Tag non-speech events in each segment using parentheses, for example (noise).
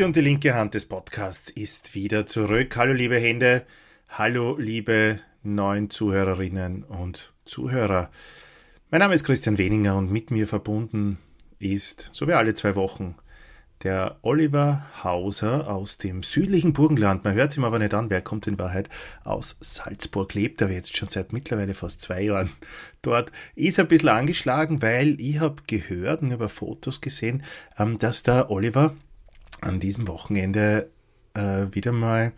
rechte und die linke Hand des Podcasts ist wieder zurück. Hallo liebe Hände, hallo liebe neuen Zuhörerinnen und Zuhörer. Mein Name ist Christian Weninger und mit mir verbunden ist, so wie alle zwei Wochen, der Oliver Hauser aus dem südlichen Burgenland. Man hört ihm aber nicht an, wer kommt in Wahrheit aus Salzburg, lebt aber jetzt schon seit mittlerweile fast zwei Jahren dort. Ist ein bisschen angeschlagen, weil ich habe gehört und über Fotos gesehen, ähm, dass der Oliver an diesem Wochenende äh, wieder mal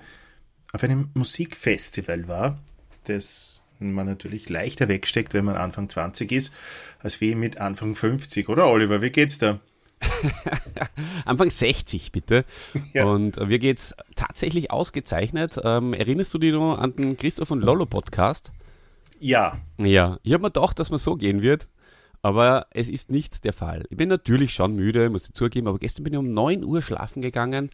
auf einem Musikfestival war, das man natürlich leichter wegsteckt, wenn man Anfang 20 ist, als wie mit Anfang 50. Oder Oliver, wie geht's da? (laughs) Anfang 60, bitte. (laughs) Ja. Und mir geht's tatsächlich ausgezeichnet. Ähm, erinnerst du dich noch an den Christoph und Lollo Podcast? Ja, Ja, ich habe mir gedacht, dass man so gehen wird, aber es ist nicht der Fall. Ich bin natürlich schon müde, muss ich zugeben, aber gestern bin ich um 9 Uhr schlafen gegangen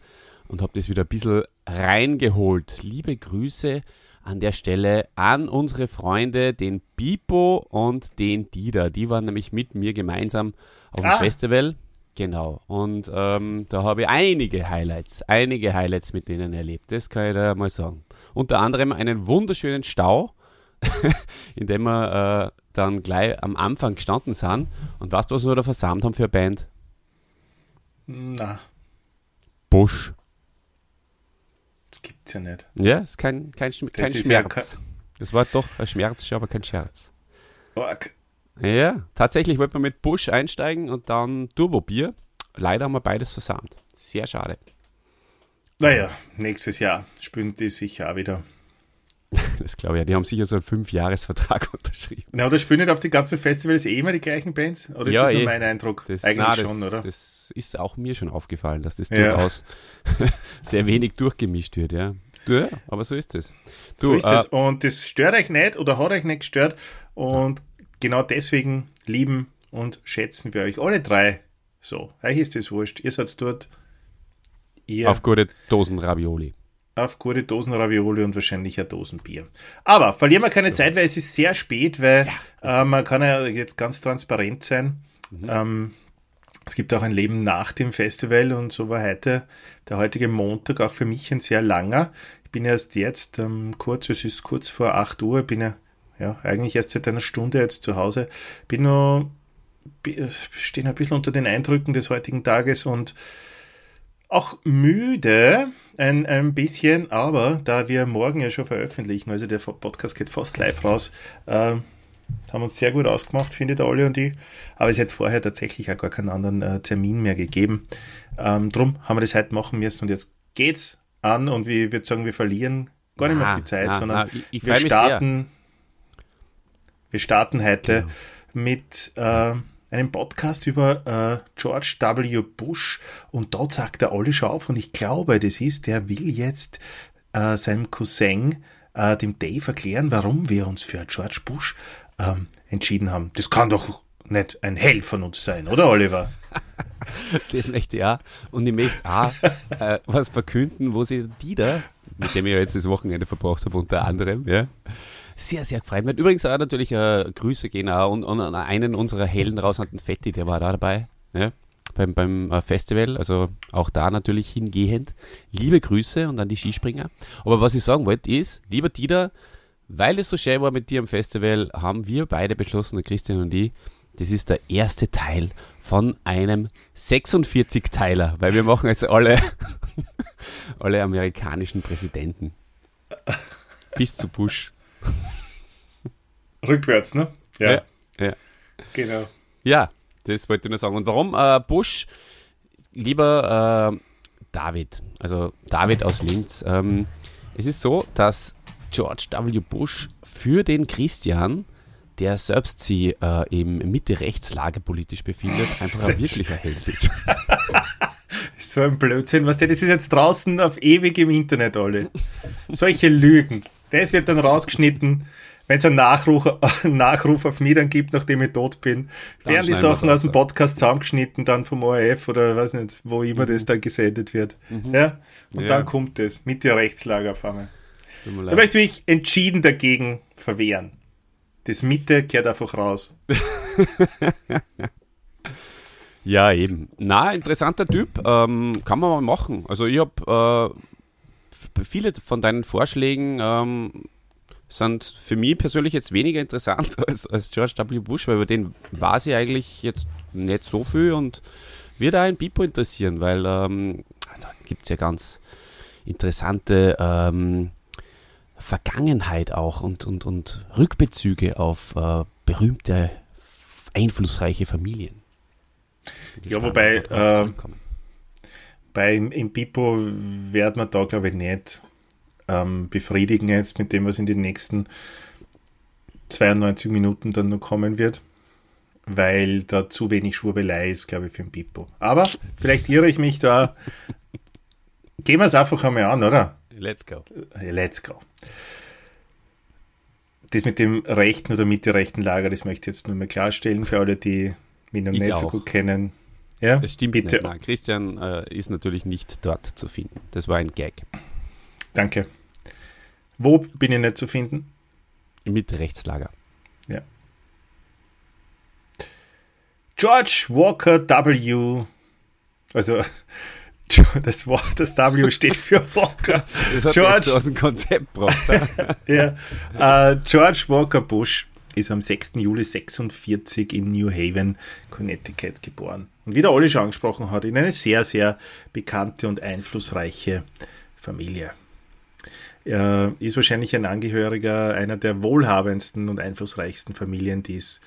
und habe das wieder ein bisschen reingeholt. Liebe Grüße an der Stelle an unsere Freunde, den Bipo und den Dida. Die waren nämlich mit mir gemeinsam auf dem Ah. Festival. Genau. Und ähm, da habe ich einige Highlights, einige Highlights mit denen erlebt. Das kann ich da mal sagen. Unter anderem einen wunderschönen Stau, (laughs) in dem wir äh, dann gleich am Anfang gestanden sind. Und weißt du, was wir da versammelt haben für eine Band? na, Busch. das gibt's ja nicht. Ja, ist kein, kein, Schm- kein ist ja Schmerz. das war doch ein Schmerz, aber kein Scherz. Org. Ja, tatsächlich wollten wir mit Busch einsteigen und dann Turbo-Bier. Leider haben wir beides versammelt. Sehr schade. Naja, nächstes Jahr spielen die sicher auch wieder. (laughs) Das glaube ich ja. Die haben sicher so einen Fünfjahresvertrag (laughs) unterschrieben. Na, oder spielen nicht auf die ganzen Festivals eh immer die gleichen Bands? Oder ist Ja, das nur eh. mein Eindruck? Das, Eigentlich na, das, schon, oder? Das ist auch mir schon aufgefallen, dass das Ja. durchaus (laughs) sehr wenig durchgemischt wird, ja. Du, ja, aber so ist es. Du, so ist äh, es. Und das stört euch nicht oder hat euch nicht gestört. Und genau deswegen lieben und schätzen wir euch alle drei so. Euch ist das wurscht. Ihr seid dort. Ihr auf gute Dosen Ravioli. Auf gute Dosen Ravioli und wahrscheinlich eine Dosen Bier. Aber verlieren wir keine Zeit, weil es ist sehr spät, weil äh, man kann ja jetzt ganz transparent sein. Ähm, es gibt auch ein Leben nach dem Festival und so war heute, der heutige Montag auch für mich ein sehr langer. Ich bin erst jetzt ähm, kurz, es ist kurz vor 8 Uhr, bin ja, ja eigentlich erst seit einer Stunde jetzt zu Hause, bin noch ein bisschen unter den Eindrücken des heutigen Tages und auch müde, ein, ein bisschen, aber da wir morgen ja schon veröffentlichen, also der Podcast geht fast live raus, äh, haben uns sehr gut ausgemacht, finde der Olli und ich. Aber es hätte vorher tatsächlich auch gar keinen anderen äh, Termin mehr gegeben. Ähm, drum haben wir das heute machen müssen und jetzt geht's an und wir würde sagen, wir verlieren gar nicht mehr viel Zeit, na, sondern na, ich- ich wir starten, wir starten heute Genau. mit äh, einem Podcast über äh, George W. Bush und dort sagt Olli schon auf und ich glaube, das ist, der will jetzt äh, seinem Cousin, äh, dem Dave, erklären, warum wir uns für George Bush ähm, entschieden haben. Das kann doch nicht ein Held von uns sein, oder Oliver? (laughs) Das möchte ich auch. Und ich möchte auch äh, was verkünden, wo sie die da, mit dem ich ja jetzt das Wochenende verbracht habe, unter anderem, ja, sehr, sehr gefreut wird. Übrigens auch natürlich äh, Grüße gehen auch und, und an einen unserer Helden raus, an den Fetti, der war da dabei, ja, beim, beim äh, Festival, also auch da natürlich hingehend. Liebe Grüße und an die Skispringer. Aber was ich sagen wollte ist, lieber Dieter, weil es so schön war mit dir am Festival, haben wir beide beschlossen, der Christian und ich, das ist der erste Teil von einem 46-Teiler, weil wir machen jetzt alle, (laughs) alle amerikanischen Präsidenten. Bis zu Bush. (laughs) Rückwärts, ne? Ja, ja. genau. Ja, das wollte ich nur sagen. Und warum äh, Bush? Lieber äh, David, also David aus Linz. Ähm, es ist so, dass George W. Bush für den Christian, der selbst sie äh, im Mitte-Rechts-Lager politisch befindet, (laughs) einfach ein wirklicher Held ist. (laughs) So ein Blödsinn, was der, das ist jetzt draußen auf ewig im Internet, alle. Solche Lügen. Das wird dann rausgeschnitten, wenn es einen Nachruf, einen (laughs) Nachruf auf mich dann gibt, nachdem ich tot bin, dann werden die Sachen aus dem Podcast zusammengeschnitten, dann vom ORF oder weiß nicht, wo immer mhm. das dann gesendet wird. Mhm. Ja? Und ja. dann kommt es mit der Rechtslage auf einmal. Da möchte ich mich entschieden dagegen verwehren. Das Mitte kehrt einfach raus. (laughs) ja, eben. Na, interessanter Typ. Ähm, kann man mal machen. Also ich habe äh, viele von deinen Vorschlägen ähm, sind für mich persönlich jetzt weniger interessant (laughs) als, als George W. Bush, weil über den war sie eigentlich jetzt nicht so viel und wird auch ein Pipo interessieren, weil ähm, da gibt es ja ganz interessante ähm, Vergangenheit auch und, und, und Rückbezüge auf äh, berühmte, einflussreiche Familien. Ja, wobei äh, bei im Pipo wird man da, glaube ich, nicht ähm, befriedigen jetzt mit dem, was in den nächsten 92 Minuten dann noch kommen wird, weil da zu wenig Schwurbelei ist, glaube ich, für ein Pipo. Aber vielleicht irre ich mich da. Gehen wir es einfach einmal an, oder? Let's go. Let's go. Das mit dem rechten oder mitte-rechten Lager, das möchte ich jetzt nur mal klarstellen für alle, die mich noch ich nicht auch. so gut kennen. Ja, das stimmt bitte. Nicht. Nein, Christian äh, ist natürlich nicht dort zu finden. Das war ein Gag. Danke. Wo bin ich nicht zu finden? Im Mitte-Rechtslager. Ja. George Walker W. Also (laughs) das Wort, das W steht für Walker. Das hat George aus dem Konzept braucht. (laughs) ja. Uh, George Walker Bush ist am 6. Juli 46 in New Haven, Connecticut geboren. Und wie der Olli schon angesprochen hat, in eine sehr, sehr bekannte und einflussreiche Familie. Er ist wahrscheinlich ein Angehöriger einer der wohlhabendsten und einflussreichsten Familien, die es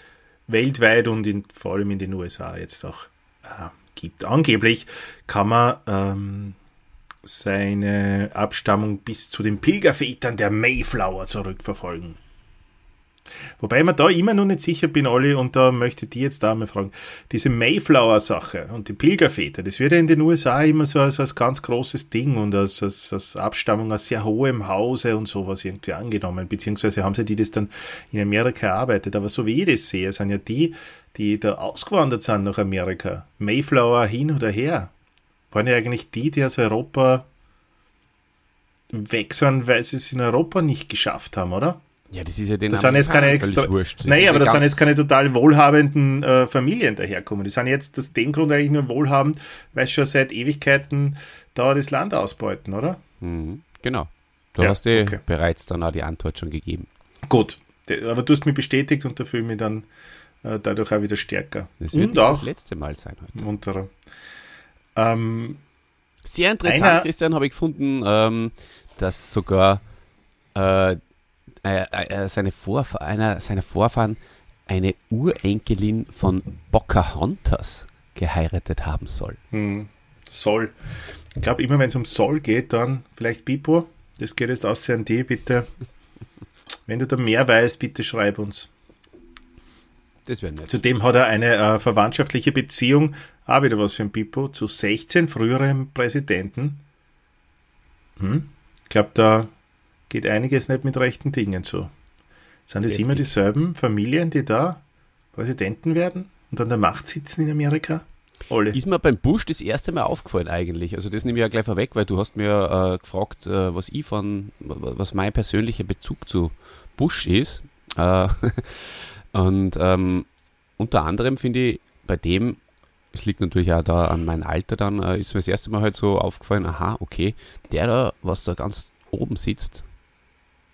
weltweit und in, vor allem in den USA jetzt auch äh, gibt. Angeblich kann man ähm, seine Abstammung bis zu den Pilgervätern der Mayflower zurückverfolgen. Wobei ich mir da immer noch nicht sicher bin, Olli, und da möchte ich die jetzt da mal fragen. Diese Mayflower-Sache und die Pilgerväter, das wird ja in den USA immer so als, als ganz großes Ding und als, als, als Abstammung aus sehr hohem Hause und sowas irgendwie angenommen, beziehungsweise haben sie die das dann in Amerika erarbeitet. Aber so wie ich das sehe, sind ja die, die da ausgewandert sind nach Amerika, Mayflower hin oder her, waren ja eigentlich die, die aus Europa weg sind, weil sie es in Europa nicht geschafft haben, oder? Ja, das ist ja den das sind jetzt keine extra. Nein, aber das sind jetzt keine total wohlhabenden äh, Familien daherkommen. Die sind jetzt aus dem Grund eigentlich nur wohlhabend, weil sie schon seit Ewigkeiten da das Land ausbeuten, oder? Mhm, genau. Du ja, hast dir okay. bereits dann auch die Antwort schon gegeben. Gut, aber du hast mich bestätigt und da fühle ich mich dann äh, dadurch auch wieder stärker. Das wird und auch das letzte Mal sein heute. Munterer. Ähm, Sehr interessant, Christian, habe ich gefunden, ähm, dass sogar äh, äh, äh, seine, Vorf einer seiner Vorfahren eine Urenkelin von Pocahontas geheiratet haben soll. Hm. Soll. Ich glaube, immer wenn es um Soll geht, dann vielleicht Pipo. Das geht jetzt aus an die, bitte. (laughs) wenn du da mehr weißt, bitte schreib uns. Das wäre nett. Zudem hat er eine äh, verwandtschaftliche Beziehung, auch wieder was für ein Pipo, zu 16 früheren Präsidenten. Hm? Ich glaube, da geht einiges nicht mit rechten Dingen zu. Sind es immer dieselben Familien, die da Präsidenten werden und an der Macht sitzen in Amerika? Alle. Ist mir beim Bush das erste Mal aufgefallen eigentlich. Also das nehme ich ja gleich vorweg, weil du hast mir äh, gefragt, äh, was ich von, was mein persönlicher Bezug zu Bush ist. Äh, (laughs) und ähm, unter anderem finde ich bei dem, es liegt natürlich auch da an meinem Alter dann, äh, ist mir das erste Mal halt so aufgefallen, aha, okay, der da, was da ganz oben sitzt,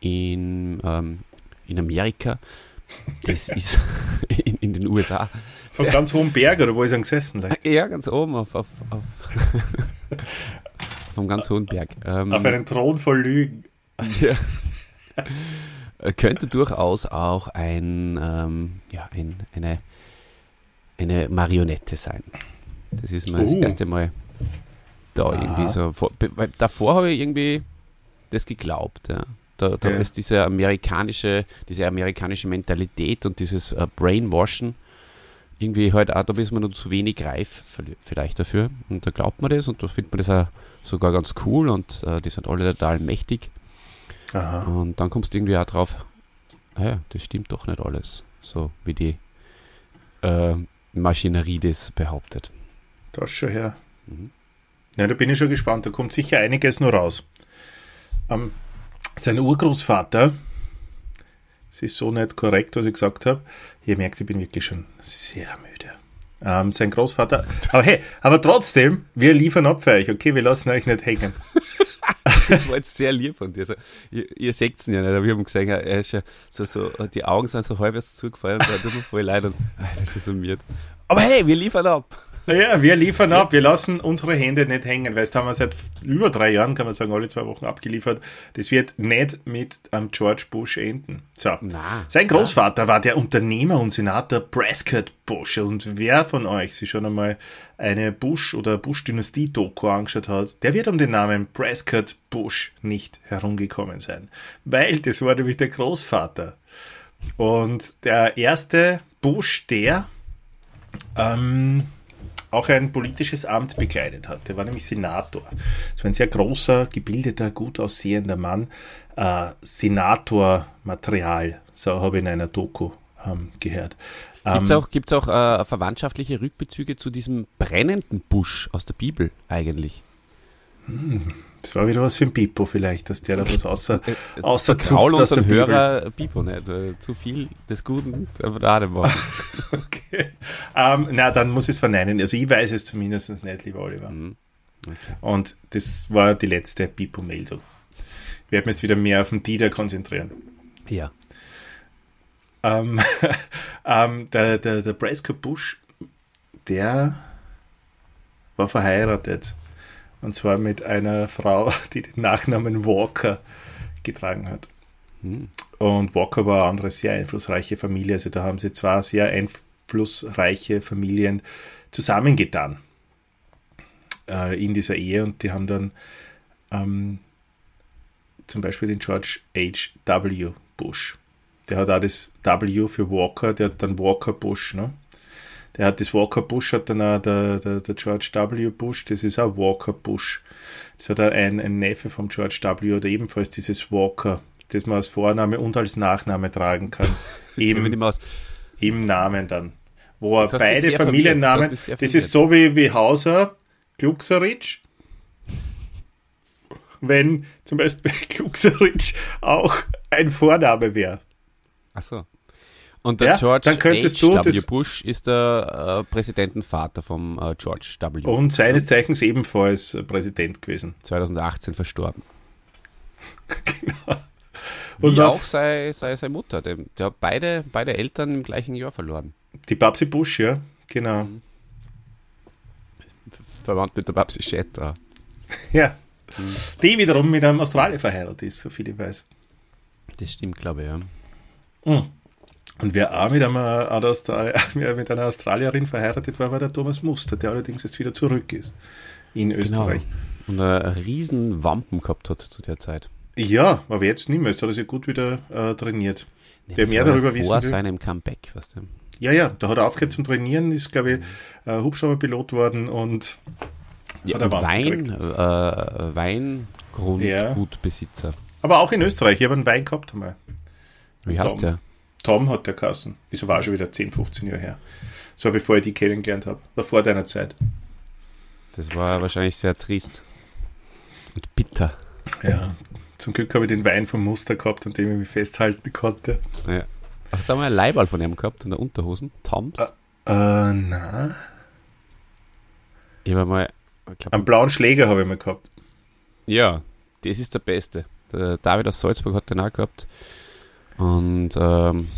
in, ähm, in Amerika. Das (laughs) ist (laughs) in, in, den USA. Von ganz hohem Berg oder wo ist er gesessen? Leicht? (laughs) Ja, ganz oben auf, auf, auf vom ganz hohen Berg. Ähm, auf einen Thron voll Lügen. Ja. Könnte durchaus auch ein, ähm, ja, ein, eine, eine Marionette sein. Das ist mir uh. das erste Mal da Aha. irgendwie so. Davor habe ich irgendwie das geglaubt, ja. Da, da ja. ist diese amerikanische, diese amerikanische Mentalität und dieses äh, Brainwashen irgendwie halt auch, da ist man noch zu wenig reif vielleicht dafür. Und da glaubt man das und da findet man das auch sogar ganz cool und äh, die sind alle total mächtig. Aha. Und dann kommst du irgendwie auch drauf, ah ja, das stimmt doch nicht alles, so wie die äh, Maschinerie das behauptet. Das schon her. Mhm. Ja, da bin ich schon gespannt. Da kommt sicher einiges nur raus. Ähm, sein Urgroßvater, es ist so nicht korrekt, was ich gesagt habe. Ihr merkt, ich bin wirklich schon sehr müde. Ähm, sein Großvater. Aber hey, aber trotzdem, wir liefern ab für euch, okay? Wir lassen euch nicht hängen. das war jetzt sehr lieb von dir. Also, ihr, ihr seht es ja nicht, aber wir haben gesehen, er ist ja so, so, die Augen sind so halbwegs zugefallen da tut mir voll leid und ah, das ist so miert. Aber hey, wir liefern ab. Ja, wir liefern ab. Wir lassen unsere Hände nicht hängen, weil das haben wir seit über drei Jahren, kann man sagen, alle zwei Wochen abgeliefert. Das wird nicht mit um, George Bush enden. So. Na, Sein Großvater na. war der Unternehmer und Senator Prescott Bush. Und wer von euch sich schon einmal eine Bush- oder Bush-Dynastie-Doku angeschaut hat, der wird um den Namen Prescott Bush nicht herumgekommen sein. Weil das war nämlich der Großvater. Und der erste Bush, der ähm, auch ein politisches Amt bekleidet hat. Der war nämlich Senator. So ein sehr großer, gebildeter, gut aussehender Mann. Äh, Senatormaterial, so habe ich in einer Doku ähm, gehört. Gibt es ähm, auch, gibt's auch äh, verwandtschaftliche Rückbezüge zu diesem brennenden Busch aus der Bibel eigentlich? Hm, das war wieder was für ein Pipo vielleicht, dass der da was außer, äh, äh, außer Vertraul aus der Hörer Pipo nicht. Äh, zu viel des Guten nicht machen. (laughs) okay. Ähm, na, dann muss ich es verneinen. Also ich weiß es zumindest nicht, lieber Oliver. Mhm. Okay. Und das war die letzte Pipo-Meldung. Wir werden jetzt wieder mehr auf den Dieter konzentrieren. Ja. Ähm, (laughs) ähm, der, der, der Prescott Bush, der war verheiratet und zwar mit einer Frau, (laughs) die den Nachnamen Walker getragen hat. Hm. Und Walker war eine andere sehr einflussreiche Familie. Also da haben sie zwei sehr einflussreiche Familien zusammengetan äh, in dieser Ehe und die haben dann ähm, zum Beispiel den George H.W. Bush. Der hat auch das W für Walker, der hat dann Walker Bush, ne? Der hat das Walker Bush, hat dann auch der, der, der George W. Bush, das ist auch Walker Bush. Das hat ein, ein Neffe vom George W. oder ebenfalls dieses Walker, das man als Vorname und als Nachname tragen kann. (laughs) Im, Im Namen dann. Wo er beide Familiennamen, das, das ist so wie, wie Hauser, Gluckseritsch. Wenn zum Beispiel (laughs) Gluckseritsch auch ein Vorname wäre. Ach so. Und der ja, George H. W. Bush ist der äh, Präsidentenvater vom äh, George W. Und seines Zeichens ebenfalls äh, Präsident gewesen. 2018 verstorben. genau. Und Wie auch sei, sei seine Mutter. Der, der, hat beide, beide Eltern im gleichen Jahr verloren. Die Babsi Bush, ja, genau. Mhm. Verwandt mit der Babsi Schetter. ja. Mhm. Die wiederum mit einem Australier verheiratet ist, so viel ich weiß. Das stimmt, glaube ich, ja. Mhm. Und wer auch mit, einer, (laughs) mit einer Australierin verheiratet war, war der Thomas Muster, der allerdings jetzt wieder zurück ist in genau. Österreich. Genau. Und einen riesen Wampen gehabt hat zu der Zeit. Ja, aber jetzt nicht mehr. Jetzt hat er sich gut wieder äh, trainiert. Nee, Wer mehr darüber wissen will. Vor seinem Comeback, weißt du. Ja, ja, da hat er aufgehört zum Trainieren, ist, glaube ich, äh, Hubschrauberpilot worden und ja, hat er Wein, äh, Weingrundgutbesitzer. Ja. Aber auch in Österreich. Ich habe einen Wein gehabt einmal. Wie heißt der? Tom hat der Kassen. Ist aber auch schon wieder 10, 15 Jahre her. Das war bevor ich die kennengelernt habe. War vor deiner Zeit. Das war wahrscheinlich sehr trist. Und bitter. Ja. Zum Glück habe ich den Wein vom Muster gehabt, an dem ich mich festhalten konnte. Ja. Hast du da mal ein Leibal von ihm gehabt in der Unterhosen? Toms? Äh, äh na. Ich habe mal. Glaub, einen blauen Schläger habe ich mal gehabt. Ja, das ist der beste. Der David aus Salzburg hat den auch gehabt. Und ähm,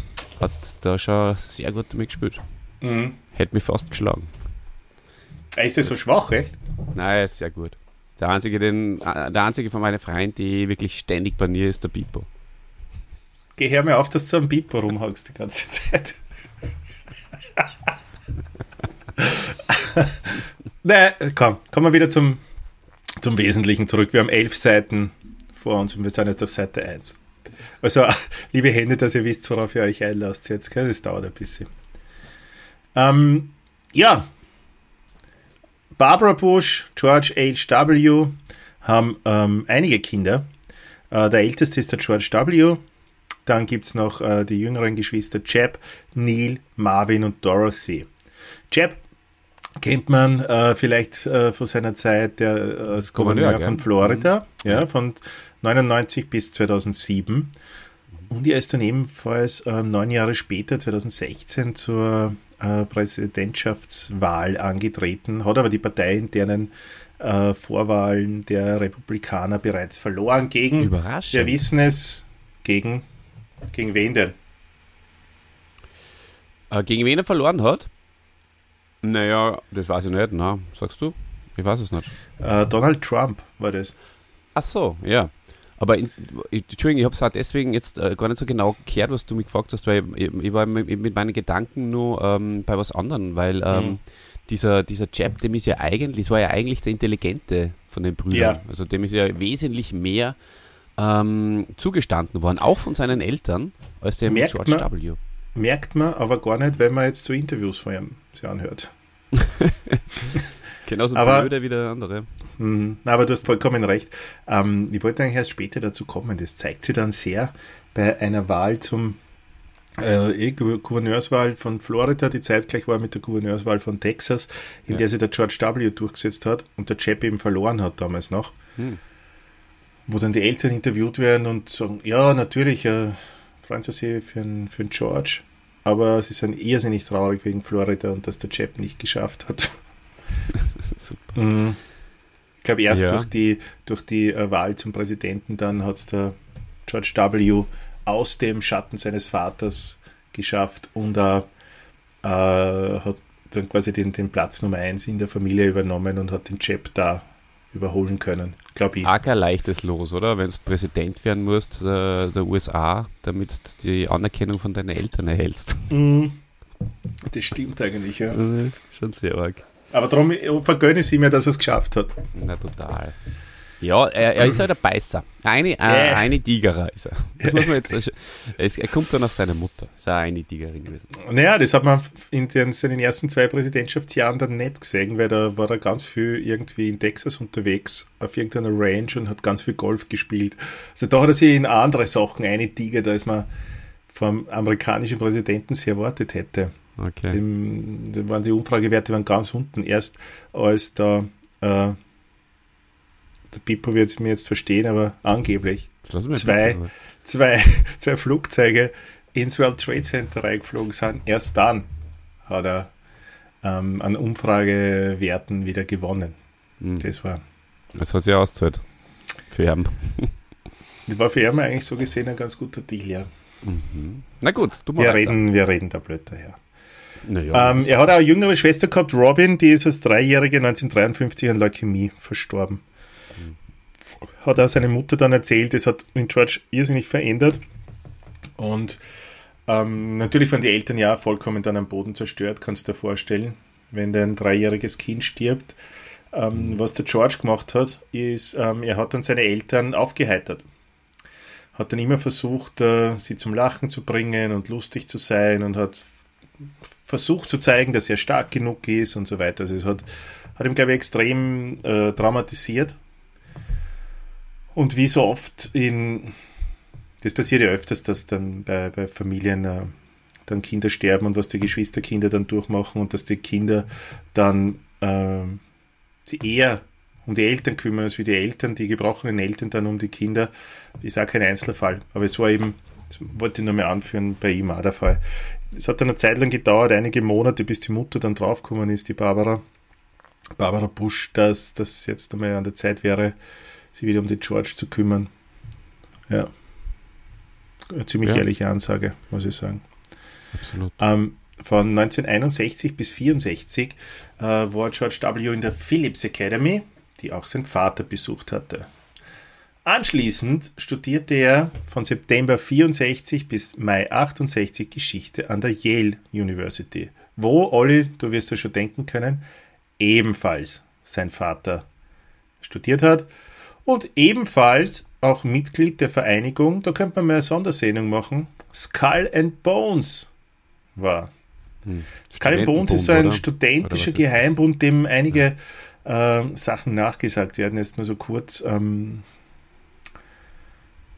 hat da schon sehr gut damit gespielt. Mhm. Hätte mich fast geschlagen. Ist er so schwach, echt? Nein, er ist sehr gut. Der einzige, den, äh, der einzige von meinen Freunden, die wirklich ständig bei mir ist, der Pipo. Geh her mir auf, dass du am Pipo rumhackst die ganze Zeit. (laughs) Nein, komm, kommen wir wieder zum, zum Wesentlichen zurück. Wir haben elf Seiten vor uns und wir sind jetzt auf Seite 1. Also, (laughs) liebe Hände, dass ihr wisst, worauf ihr euch einlasst jetzt. Gell? Das dauert ein bisschen. Ähm, ja. Barbara Bush, George H.W. haben ähm, einige Kinder. Äh, der älteste ist der George W., Dann gibt es noch äh, die jüngeren Geschwister Jeb, Neil, Marvin und Dorothy. Jeb kennt man äh, vielleicht äh, von seiner Zeit der, äh, als Gouverneur, Gouverneur von Florida, mhm. ja, von 99 bis 2007. Und er ist dann ebenfalls äh, neun Jahre später, 2016, zur äh, Präsidentschaftswahl angetreten, hat aber die parteiinternen äh, Vorwahlen der Republikaner bereits verloren gegen, Überraschend. wir wissen es, gegen, gegen wen denn? Äh, gegen wen er verloren hat? Naja, das weiß ich nicht, na, sagst du? Ich weiß es nicht. Äh, Donald Trump war das. Ach so, ja. Aber in, Entschuldigung, ich habe es auch deswegen jetzt äh, gar nicht so genau gehört, was du mich gefragt hast, weil ich, ich war mit, meinen Gedanken nur ähm, bei was anderem, weil ähm, mhm. dieser, dieser Jab, dem ist ja eigentlich, war ja eigentlich der Intelligente von den Brüdern. Ja. Also dem ist ja wesentlich mehr ähm, zugestanden worden, auch von seinen Eltern, als dem Merkt George man, W. Merkt man aber gar nicht, wenn man jetzt so Interviews von ihm sich anhört. (laughs) Genauso aber, blöde wie der andere. Mh, aber du hast vollkommen recht. Ähm, ich wollte eigentlich erst später dazu kommen. Das zeigt sich dann sehr bei einer Wahl zum äh, eh, Gouverneurswahl von Florida, die zeitgleich war mit der Gouverneurswahl von Texas, in ja. der sich der George W. durchgesetzt hat und der Chap eben verloren hat damals noch. Hm. Wo dann die Eltern interviewt werden und sagen, ja, natürlich, äh, freuen sie sich für einen, für George, aber sie sind irrsinnig traurig wegen Florida und dass der Chap nicht geschafft hat. (laughs) Super. Mhm. Ich glaube, erst ja. durch die, durch die äh, Wahl zum Präsidenten dann hat es der George W. aus dem Schatten seines Vaters geschafft und äh, äh, hat dann quasi den, den Platz Nummer 1 in der Familie übernommen und hat den Chap da überholen können, glaube ich. Arg ein leichtes Los, oder? Wenn du Präsident werden musst äh, der USA, damit du die Anerkennung von deinen Eltern erhältst. Mhm. Das stimmt eigentlich, ja. Schon sehr arg. Aber darum vergönne ich ihm ja, dass er es geschafft hat. Na, total. Ja, er, er ist halt ein Beißer. Eine, äh, eine Tigerer ist er. Das muss man jetzt, (laughs) es, er kommt da nach seiner Mutter. Ist auch eine Tigerin gewesen. Naja, das hat man in den, seinen ersten zwei Präsidentschaftsjahren dann nicht gesehen, weil da war er ganz viel irgendwie in Texas unterwegs auf irgendeiner Range und hat ganz viel Golf gespielt. Also da hat er sich in andere Sachen eine Tiger, da ist man vom amerikanischen Präsidenten sehr erwartet hätte. Okay. Dem, dem waren die Umfragewerte waren ganz unten. Erst als da äh, der Pippo wird es mir jetzt verstehen, aber angeblich zwei, zwei, (laughs) zwei Flugzeuge ins World Trade Center reingeflogen sind. Erst dann hat er ähm, an Umfragewerten wieder gewonnen. Mhm. Das war. Das hat sich ausgezahlt. Für ihn. Das war für ihn eigentlich so gesehen ein ganz guter Deal, ja. Mhm. Na gut, du wir reden, wir reden da blöd daher. Ja, ähm, er hat auch eine jüngere Schwester gehabt, Robin, die ist als Dreijährige 1953 an Leukämie verstorben. Mhm. Hat auch seine Mutter dann erzählt, das hat in George irrsinnig verändert. Und ähm, natürlich waren die Eltern ja vollkommen dann am Boden zerstört, kannst du dir vorstellen, wenn dein dreijähriges Kind stirbt. Ähm, was der George gemacht hat, ist, ähm, er hat dann seine Eltern aufgeheitert. Hat dann immer versucht, äh, sie zum Lachen zu bringen und lustig zu sein und hat versucht zu zeigen, dass er stark genug ist und so weiter. Also es hat, hat ihm, glaube ich, extrem äh, traumatisiert. Und wie so oft in, das passiert ja öfters, dass dann bei, bei Familien äh, dann Kinder sterben und was die Geschwisterkinder dann durchmachen und dass die Kinder dann äh, sie eher um die Eltern kümmern, als wie die Eltern, die gebrochenen Eltern dann um die Kinder. Ist auch kein Einzelfall. Aber es war eben, das wollte ich nur mal anführen, bei ihm auch der Fall es hat eine Zeit lang gedauert, einige Monate, bis die Mutter dann draufgekommen ist, die Barbara, Barbara Busch, dass das jetzt einmal an der Zeit wäre, sie wieder um den George zu kümmern. Ja. Eine ziemlich ja. ehrliche Ansage, muss ich sagen. Absolut. Ähm, von 1961 bis 1964 äh, war George W. in der Phillips Academy, die auch sein Vater besucht hatte. Anschließend studierte er von September 64 bis Mai 68 Geschichte an der Yale University, wo Olli, du wirst ja schon denken können, ebenfalls sein Vater studiert hat und ebenfalls auch Mitglied der Vereinigung, da könnte man mal eine Sondersendung machen, Skull and Bones war. Hm. Skull and Bones ist so ein oder? studentischer oder Geheimbund, dem einige äh, Sachen nachgesagt werden, jetzt nur so kurz. Ähm,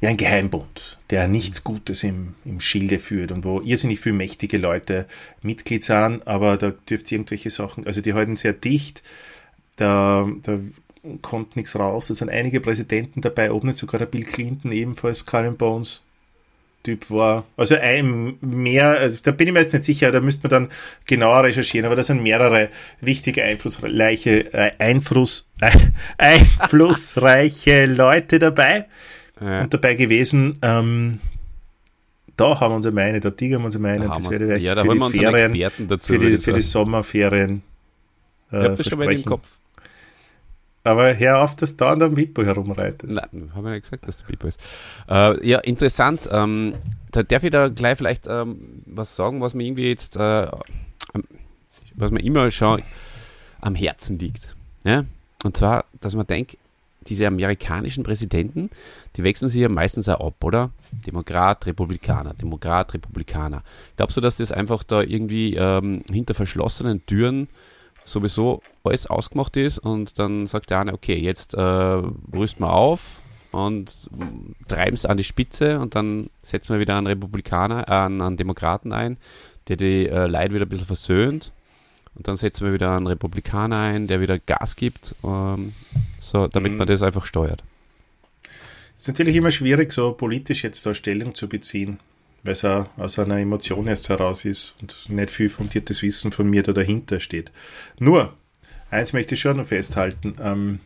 ja, ein Geheimbund, der nichts Gutes im, im Schilde führt und wo irrsinnig viele mächtige Leute Mitglied sind, aber da dürft ihr irgendwelche Sachen, also die halten sehr dicht, da, da kommt nichts raus. Da sind einige Präsidenten dabei, ob nicht sogar der Bill Clinton ebenfalls Karen Bones Typ war. Also ein mehr, also da bin ich mir jetzt nicht sicher, da müsste man dann genauer recherchieren, aber da sind mehrere wichtige einflussreiche, äh, Einfluss, äh, (laughs) einflussreiche Leute dabei ja. und dabei gewesen. Ähm, da haben wir unsere Meinung, da tigern wir unsere Meinung, das werde ich ja, da für, die Ferien, dazu, für, die, für die Sommerferien äh, ich das schon mal den Kopf. Aber hör auf, dass du an der Bippo herumreitest. Nein, habe ich nicht gesagt, dass der Bippo ist. Äh, ja, interessant. Ähm, da darf ich da gleich vielleicht ähm, was sagen, was mir irgendwie jetzt, äh, was mir immer schon am Herzen liegt. Ja? Und zwar, dass man denkt, diese amerikanischen Präsidenten, die wechseln sich ja meistens auch ab, oder? Demokrat, Republikaner, Demokrat, Republikaner. Glaubst du, dass das einfach da irgendwie ähm, hinter verschlossenen Türen sowieso alles ausgemacht ist und dann sagt der eine, okay, jetzt äh, rüsten wir auf und treiben es an die Spitze und dann setzen wir wieder einen Republikaner, äh, einen, Demokraten ein, der die äh, Leute wieder ein bisschen versöhnt und dann setzen wir wieder einen Republikaner ein, der wieder Gas gibt, ähm, so, damit mhm. man das einfach steuert. Es ist natürlich immer schwierig, so politisch jetzt da Stellung zu beziehen weil es auch aus einer Emotion erst heraus ist und nicht viel fundiertes Wissen von mir da dahinter steht. Nur, eins möchte ich schon noch festhalten. Ähm,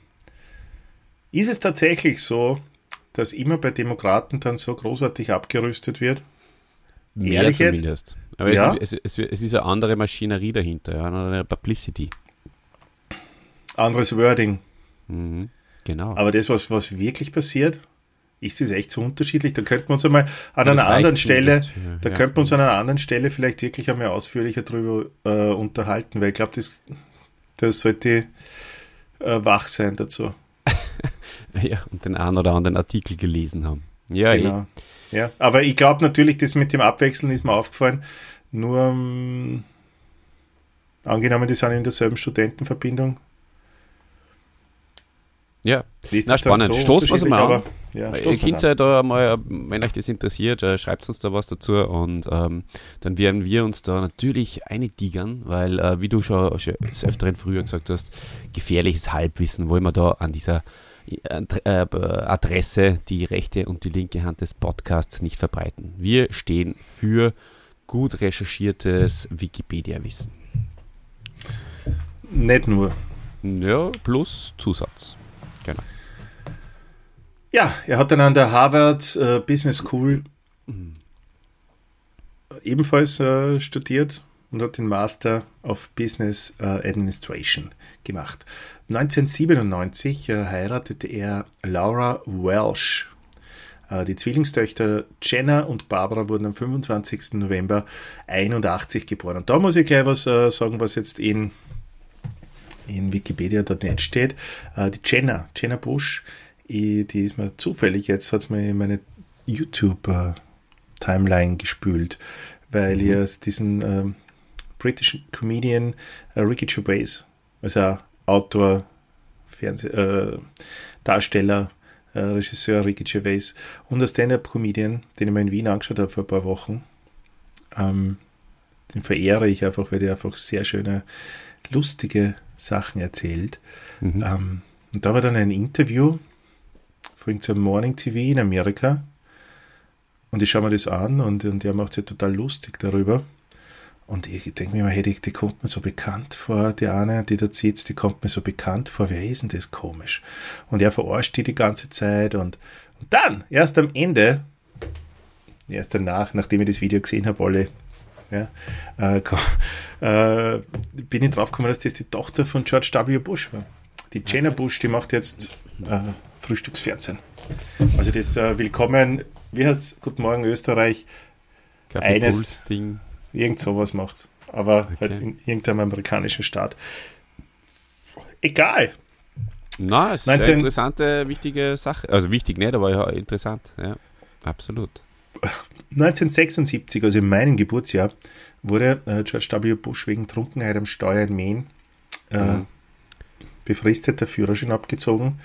ist es tatsächlich so, dass immer bei Demokraten dann so großartig abgerüstet wird? Mehr Ehrlich zumindest. Jetzt? Aber ja? es, es, es, ist eine andere Maschinerie dahinter, eine Publicity. Anderes Wording. Mhm, genau. Aber das, was, was wirklich passiert, ist es echt so unterschiedlich? Da könnten wir uns einmal an einer anderen Stelle, ja, da könnten wir uns an einer anderen Stelle vielleicht wirklich einmal ausführlicher drüber äh, unterhalten, weil ich glaube, das, das sollte äh, wach sein dazu. (laughs) ja, und den einen oder anderen Artikel gelesen haben. Ja, eh. genau. Eh. Ja, aber ich glaube natürlich, das mit dem Abwechseln ist mir aufgefallen. Nur ähm, angenommen, die sind in derselben Studentenverbindung, ja, Na, spannend. So Stoßt was mal an. Ja, ihr könnt ja da mal, wenn euch das interessiert, äh, schreibt uns da was dazu und ähm, dann werden wir uns da natürlich eintigern, weil, äh, wie du schon, schon des Öfteren früher gesagt hast, gefährliches Halbwissen wollen wir da an dieser äh, Adresse, die rechte und die linke Hand des Podcasts, nicht verbreiten. Wir stehen für gut recherchiertes Wikipedia-Wissen. Nicht nur. Ja, plus Zusatz. Genau. Ja, er hat dann an der Harvard äh, Business School mhm. ebenfalls äh, studiert und hat den Master of Business äh, Administration gemacht. 1997 äh, heiratete er Laura Welsh. Äh, die Zwillingstöchter Jenna und Barbara wurden am 25. November 81 geboren. Und da muss ich gleich was äh, sagen, was jetzt in in Wikipedia.net steht. Äh, die Jenna, Jenna Bush, die ist mir zufällig, jetzt hat es mir in meine YouTube-Timeline äh, gespült, weil mhm. ihr diesen äh, britischen Comedian äh, Ricky Gervais, also Autor, Fernseh, äh, Darsteller, äh, Regisseur Ricky Gervais und der Stand-Up-Comedian, den ich mir in Wien angeschaut habe vor ein paar Wochen, ähm, den verehre ich einfach, weil der einfach sehr schöne, lustige Sachen erzählt. Mhm. Ähm, und da war dann ein Interview vorhin zum Morning TV in Amerika. Und ich schaue mir das an und, und der macht sich total lustig darüber. Und ich denke mir immer, hey, die, die kommt mir so bekannt vor, die eine, die da sitzt, die kommt mir so bekannt vor, wer ist denn das komisch? Und er verarscht die die ganze Zeit und, und dann, erst am Ende, erst danach, nachdem ich das Video gesehen habe, alle ja, äh, äh, bin ich drauf gekommen, dass das die Tochter von George W. Bush war. Die Jenna Bush, die macht jetzt äh, Frühstücksfernsehen. Also das äh, Willkommen, wie heißt Guten Morgen Österreich? Kaffee eines Ding. Irgend sowas macht's. Aber okay. halt in irgendeinem amerikanischen Staat. Egal. Na, es ist 19... eine interessante, wichtige Sache. Also wichtig nicht, aber ja, interessant. Ja, absolut. (laughs) 1976, also in meinem Geburtsjahr, wurde äh, George W. Bush wegen Trunkenheit am Steuer in Maine äh, mhm. befristeter Führerschein abgezogen.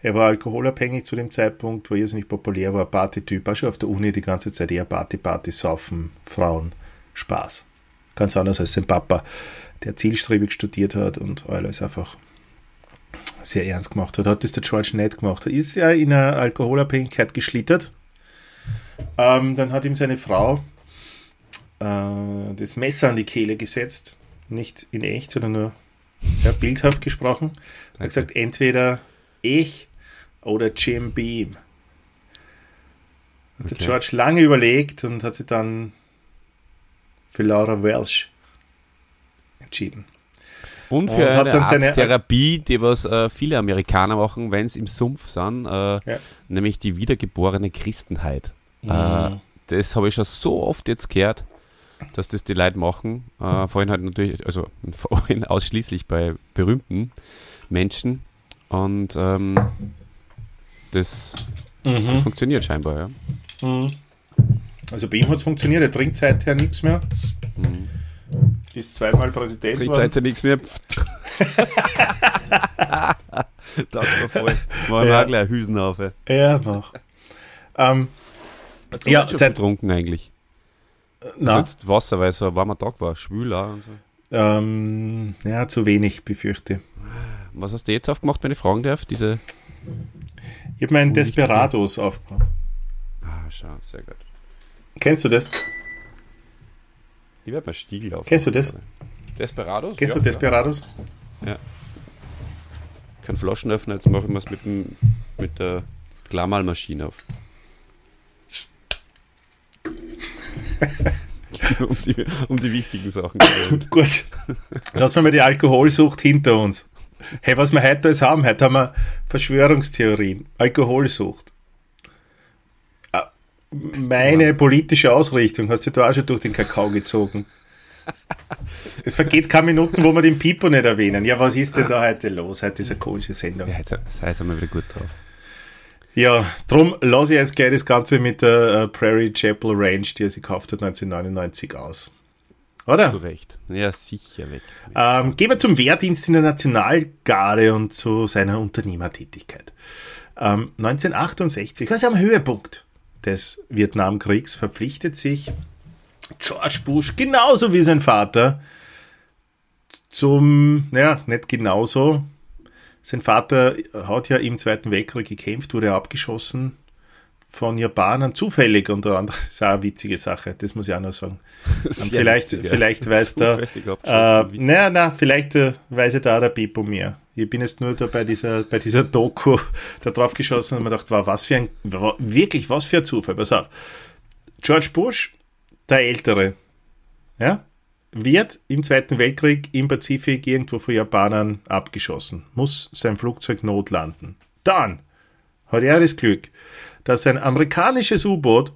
Er war alkoholabhängig zu dem Zeitpunkt, war irrsinnig populär, war Partytyp, war schon auf der Uni die ganze Zeit eher Party, Party, Saufen, Frauen, Spaß. Ganz anders als sein Papa, der zielstrebig studiert hat und alles einfach sehr ernst gemacht hat. Hat das der George nicht gemacht. Er ist ja in einer Alkoholabhängigkeit geschlittert. Ähm, dann hat ihm seine Frau äh, das Messer an die Kehle gesetzt. Nicht in echt, sondern nur ja, bildhaft gesprochen. Er hat gesagt, entweder ich oder Jim Beam. Hat okay. der George lange überlegt und hat sich dann für Laura Welsh entschieden. Und für und eine Art seine Therapie, die was äh, viele Amerikaner machen, wenn sie im Sumpf sind, äh, ja. nämlich die wiedergeborene Christenheit. Mhm. Äh, das habe ich schon so oft jetzt gehört, dass das die Leute machen. Äh, vorhin halt natürlich, also (laughs) vorhin ausschließlich bei berühmten Menschen. Und ähm, das, mhm. das funktioniert scheinbar, ja. Mhm. Also bei ihm hat es funktioniert, er trinkt seither nichts mehr. Mhm. Ist zweimal Präsident. Trinkt seither nichts mehr. (laughs) das war voll. War ja. gleich Hüsen auf. Ja, mach. Ähm, ja, seit getrunken eigentlich. Na. Also Wasser, weil es so ein warmer Tag war, schwül auch und so. Ähm, ja, zu wenig, befürchte. Was hast du jetzt aufgemacht, wenn ich fragen darf? Diese ich habe meinen Desperados aufgemacht. Ah, schau, sehr gut. Kennst du das? Ich werde mal Stiegel auf. Kennst du das? Desperados? Kennst ja, du Desperados? Ja. ja. Kein Flaschenöffner, jetzt mache ich es mit, mit der Klarmalmaschine auf. (laughs) um, die, um die wichtigen Sachen. (laughs) Gut. Lassen wir mal die Alkoholsucht hinter uns. Hey, was wir heute alles haben, heute haben wir Verschwörungstheorien, Alkoholsucht. Äh, meine politische Ausrichtung hast du da auch schon durch den Kakao gezogen. Es vergeht keine Minuten, wo wir den Pipo nicht erwähnen. Ja, was ist denn da heute los? Heute ist eine komische Sendung. Ja, jetzt, jetzt sind wir wieder gut drauf. Ja, drum lasse ich jetzt gleich das Ganze mit der uh, Prairie Chapel Range, die er sich gekauft hat 1999 aus. Oder? Zu Recht. Ja, sicher weg. Ähm, gehen wir zum Wehrdienst in der Nationalgarde und zu seiner Unternehmertätigkeit. Ähm, 1968, also am Höhepunkt des Vietnamkriegs, verpflichtet sich George Bush genauso wie sein Vater zum, naja, nicht genauso. Sein Vater hat ja im Zweiten Weltkrieg gekämpft, wurde abgeschossen von Japanern zufällig unter anderem. (laughs) Das ist auch eine witzige Sache, das muss ich auch noch sagen. vielleicht, witzig, vielleicht ja. (laughs) weiß der, äh, naja, na, vielleicht äh, weiß ich da der Pipo mehr. Ich bin jetzt nur da bei dieser, bei dieser Doku (laughs) da drauf geschossen und mir gedacht, wow, was für ein, wirklich, was für ein Zufall. Pass auf. George Bush, der Ältere, ja, wird im Zweiten Weltkrieg im Pazifik irgendwo von Japanern abgeschossen, muss sein Flugzeug notlanden. Dann hat er das Glück, dass ein amerikanisches U-Boot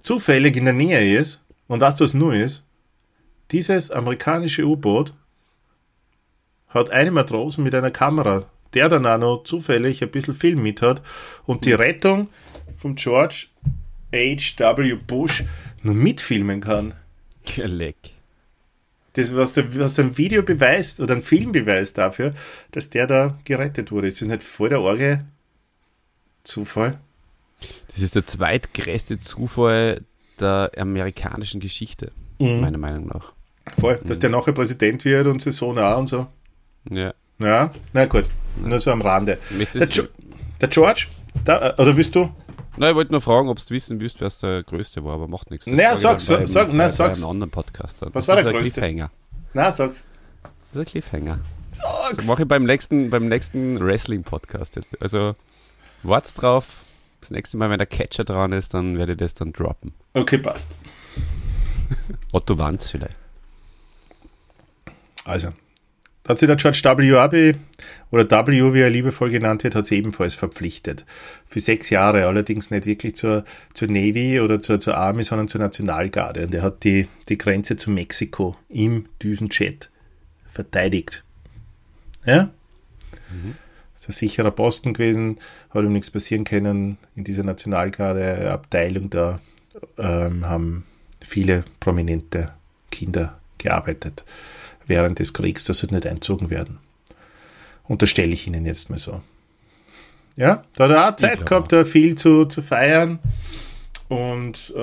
zufällig in der Nähe ist und was das nur ist, dieses amerikanische U-Boot hat einen Matrosen mit einer Kamera, der dann auch noch zufällig ein bisschen Film mit hat und die Rettung von George H.W. Bush nur mitfilmen kann. Leck. Das, was der, was der ein Video beweist oder ein Film beweist dafür, dass der da gerettet wurde. Das ist nicht voll der Orge Zufall. Das ist der zweitgrößte Zufall der amerikanischen Geschichte, mhm. meiner Meinung nach. Voll, dass mhm. der nachher Präsident wird und so nah und so. Ja. Ja, na gut, ja. nur so am Rande. Der, jo der, George, da, äh, oder willst du? Nein, ich wollte nur fragen, ob du wissen willst, wer der Größte war, aber macht nichts. naja, sag's, sag, sag, na, sag's. einem anderen Podcast. Was das war der Größte? Cliffhanger. Na, sag's. Das ist ein Cliffhanger. Sag's. Das mache ich beim nächsten, beim nächsten Wrestling-Podcast. Also, wart's drauf. Das nächste Mal, wenn der Catcher dran ist, dann werde ich das dann droppen. Okay, passt. (laughs) Otto Wanz vielleicht. Also, da hat sich der George W. Abbey, oder W, wie er liebevoll genannt wird, hat sich ebenfalls verpflichtet. Für sechs Jahre, allerdings nicht wirklich zur, zur Navy oder zur, zur Army, sondern zur Nationalgarde. Und er hat die, die Grenze zu Mexiko im Düsenjet verteidigt. Ja? Mhm. Das ist ein sicherer Posten gewesen, hat ihm nichts passieren können. In dieser Nationalgarde-Abteilung da ähm, haben viele prominente Kinder gearbeitet während des Kriegs, das sollte nicht einzogen werden. Unterstelle ich Ihnen jetzt mal so. Ja, da hat er auch Zeit gehabt, da viel zu, zu feiern. Und äh,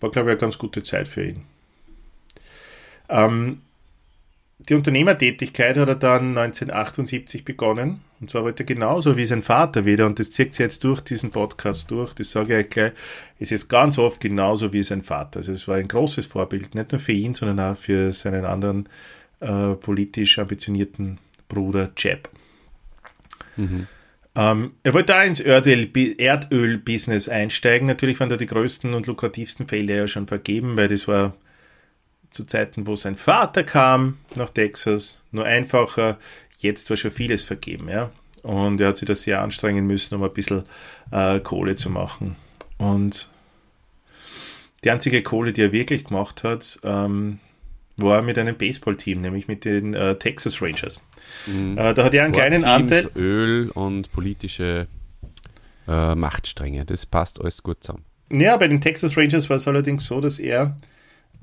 war, glaube ich, eine ganz gute Zeit für ihn. Ähm, die Unternehmertätigkeit hat er dann 1978 begonnen. Und zwar wollte er genauso wie sein Vater wieder, und das zieht sich jetzt durch diesen Podcast durch, das sage ich euch gleich, ist jetzt ganz oft genauso wie sein Vater. Also es war ein großes Vorbild, nicht nur für ihn, sondern auch für seinen anderen äh, politisch ambitionierten Bruder Jeb. Mhm. Ähm, er wollte auch ins Erdöl-Business einsteigen. Natürlich waren da die größten und lukrativsten Felder ja schon vergeben, weil das war zu Zeiten, wo sein Vater kam nach Texas, nur einfacher. Jetzt war schon vieles vergeben, ja. Und er hat sich da sehr anstrengen müssen, um ein bisschen äh, Kohle zu machen. Und die einzige Kohle, die er wirklich gemacht hat, ähm, war mit einem Baseballteam, nämlich mit den äh, Texas Rangers. Mhm. Äh, da hat er einen kleinen Anteil. Öl und politische äh, Machtstränge, das passt alles gut zusammen. Ja, bei den Texas Rangers war es allerdings so, dass er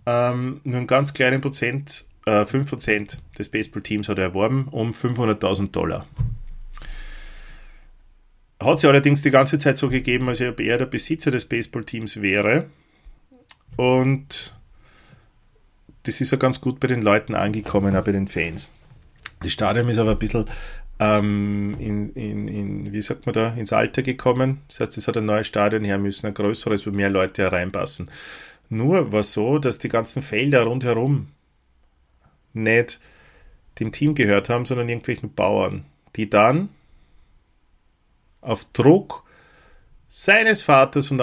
ähm, nur einen ganz kleinen Prozent, äh, 5% des Baseballteams hat er erworben, um 500.000 Dollar. Hat sie allerdings die ganze Zeit so gegeben, als ob er der Besitzer des Baseballteams wäre. Und das ist ja ganz gut bei den Leuten angekommen, auch bei den Fans. Das Stadion ist aber ein bisschen ähm, in, in, in, wie sagt man da, ins Alter gekommen. Das heißt, es hat ein neues Stadion her müssen, ein größeres, wo mehr Leute hereinpassen. Nur war so, dass die ganzen Felder rundherum nicht dem Team gehört haben, sondern irgendwelchen Bauern, die dann auf Druck seines Vaters und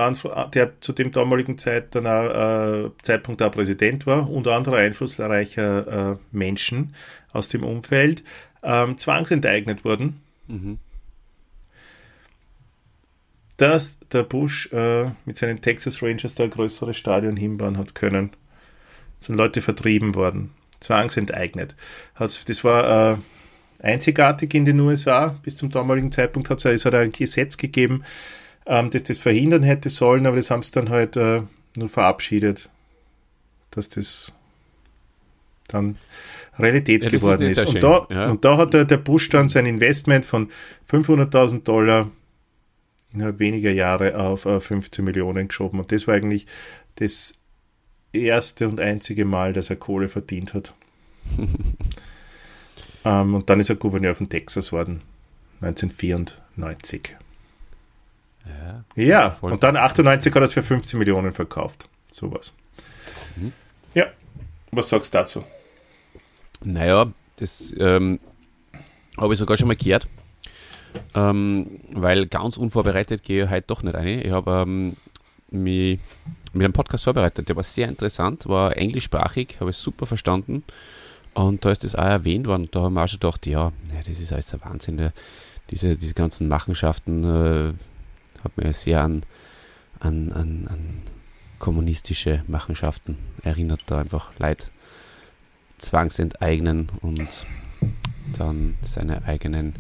der zu dem damaligen Zeit dann auch, äh, Zeitpunkt auch Präsident war und anderer einflussreicher äh, Menschen aus dem Umfeld ähm, zwangsenteignet wurden. Mhm. Dass der Bush äh, mit seinen Texas Rangers da ein größeres Stadion hinbauen hat können. Sind Leute vertrieben worden, zwangsenteignet. Also, das war äh, einzigartig in den USA. Bis zum damaligen Zeitpunkt hat es hat ein Gesetz gegeben, ähm, das das verhindern hätte sollen, aber das haben sie dann halt äh, nur verabschiedet, dass das dann Realität ja, geworden ist. ist. Und, da, ja. und da hat der, Bush dann sein Investment von 500.000 Dollar innerhalb weniger Jahre auf äh, 15 Millionen geschoben. Und das war eigentlich das erste und einzige Mal, dass er Kohle verdient hat. (laughs) ähm, und dann ist er Gouverneur von Texas worden, 1994. Ja, ja. und dann 98 hat er es für 15 Millionen verkauft. Sowas. Mhm. Ja, was sagst du dazu? Naja, das ähm, habe ich sogar schon mal gehört. Ähm, weil ganz unvorbereitet gehe ich heute doch nicht rein. Ich habe ähm, mich mit einem Podcast vorbereitet, der war sehr interessant, war englischsprachig, habe es super verstanden. Und da ist das auch erwähnt worden. Da haben wir auch schon gedacht, ja, das ist alles ein Wahnsinn. Diese, diese ganzen Machenschaften äh, hat mir sehr an, an, an, an kommunistische Machenschaften erinnert, da einfach Leid zwangsenteignen und dann seine eigenen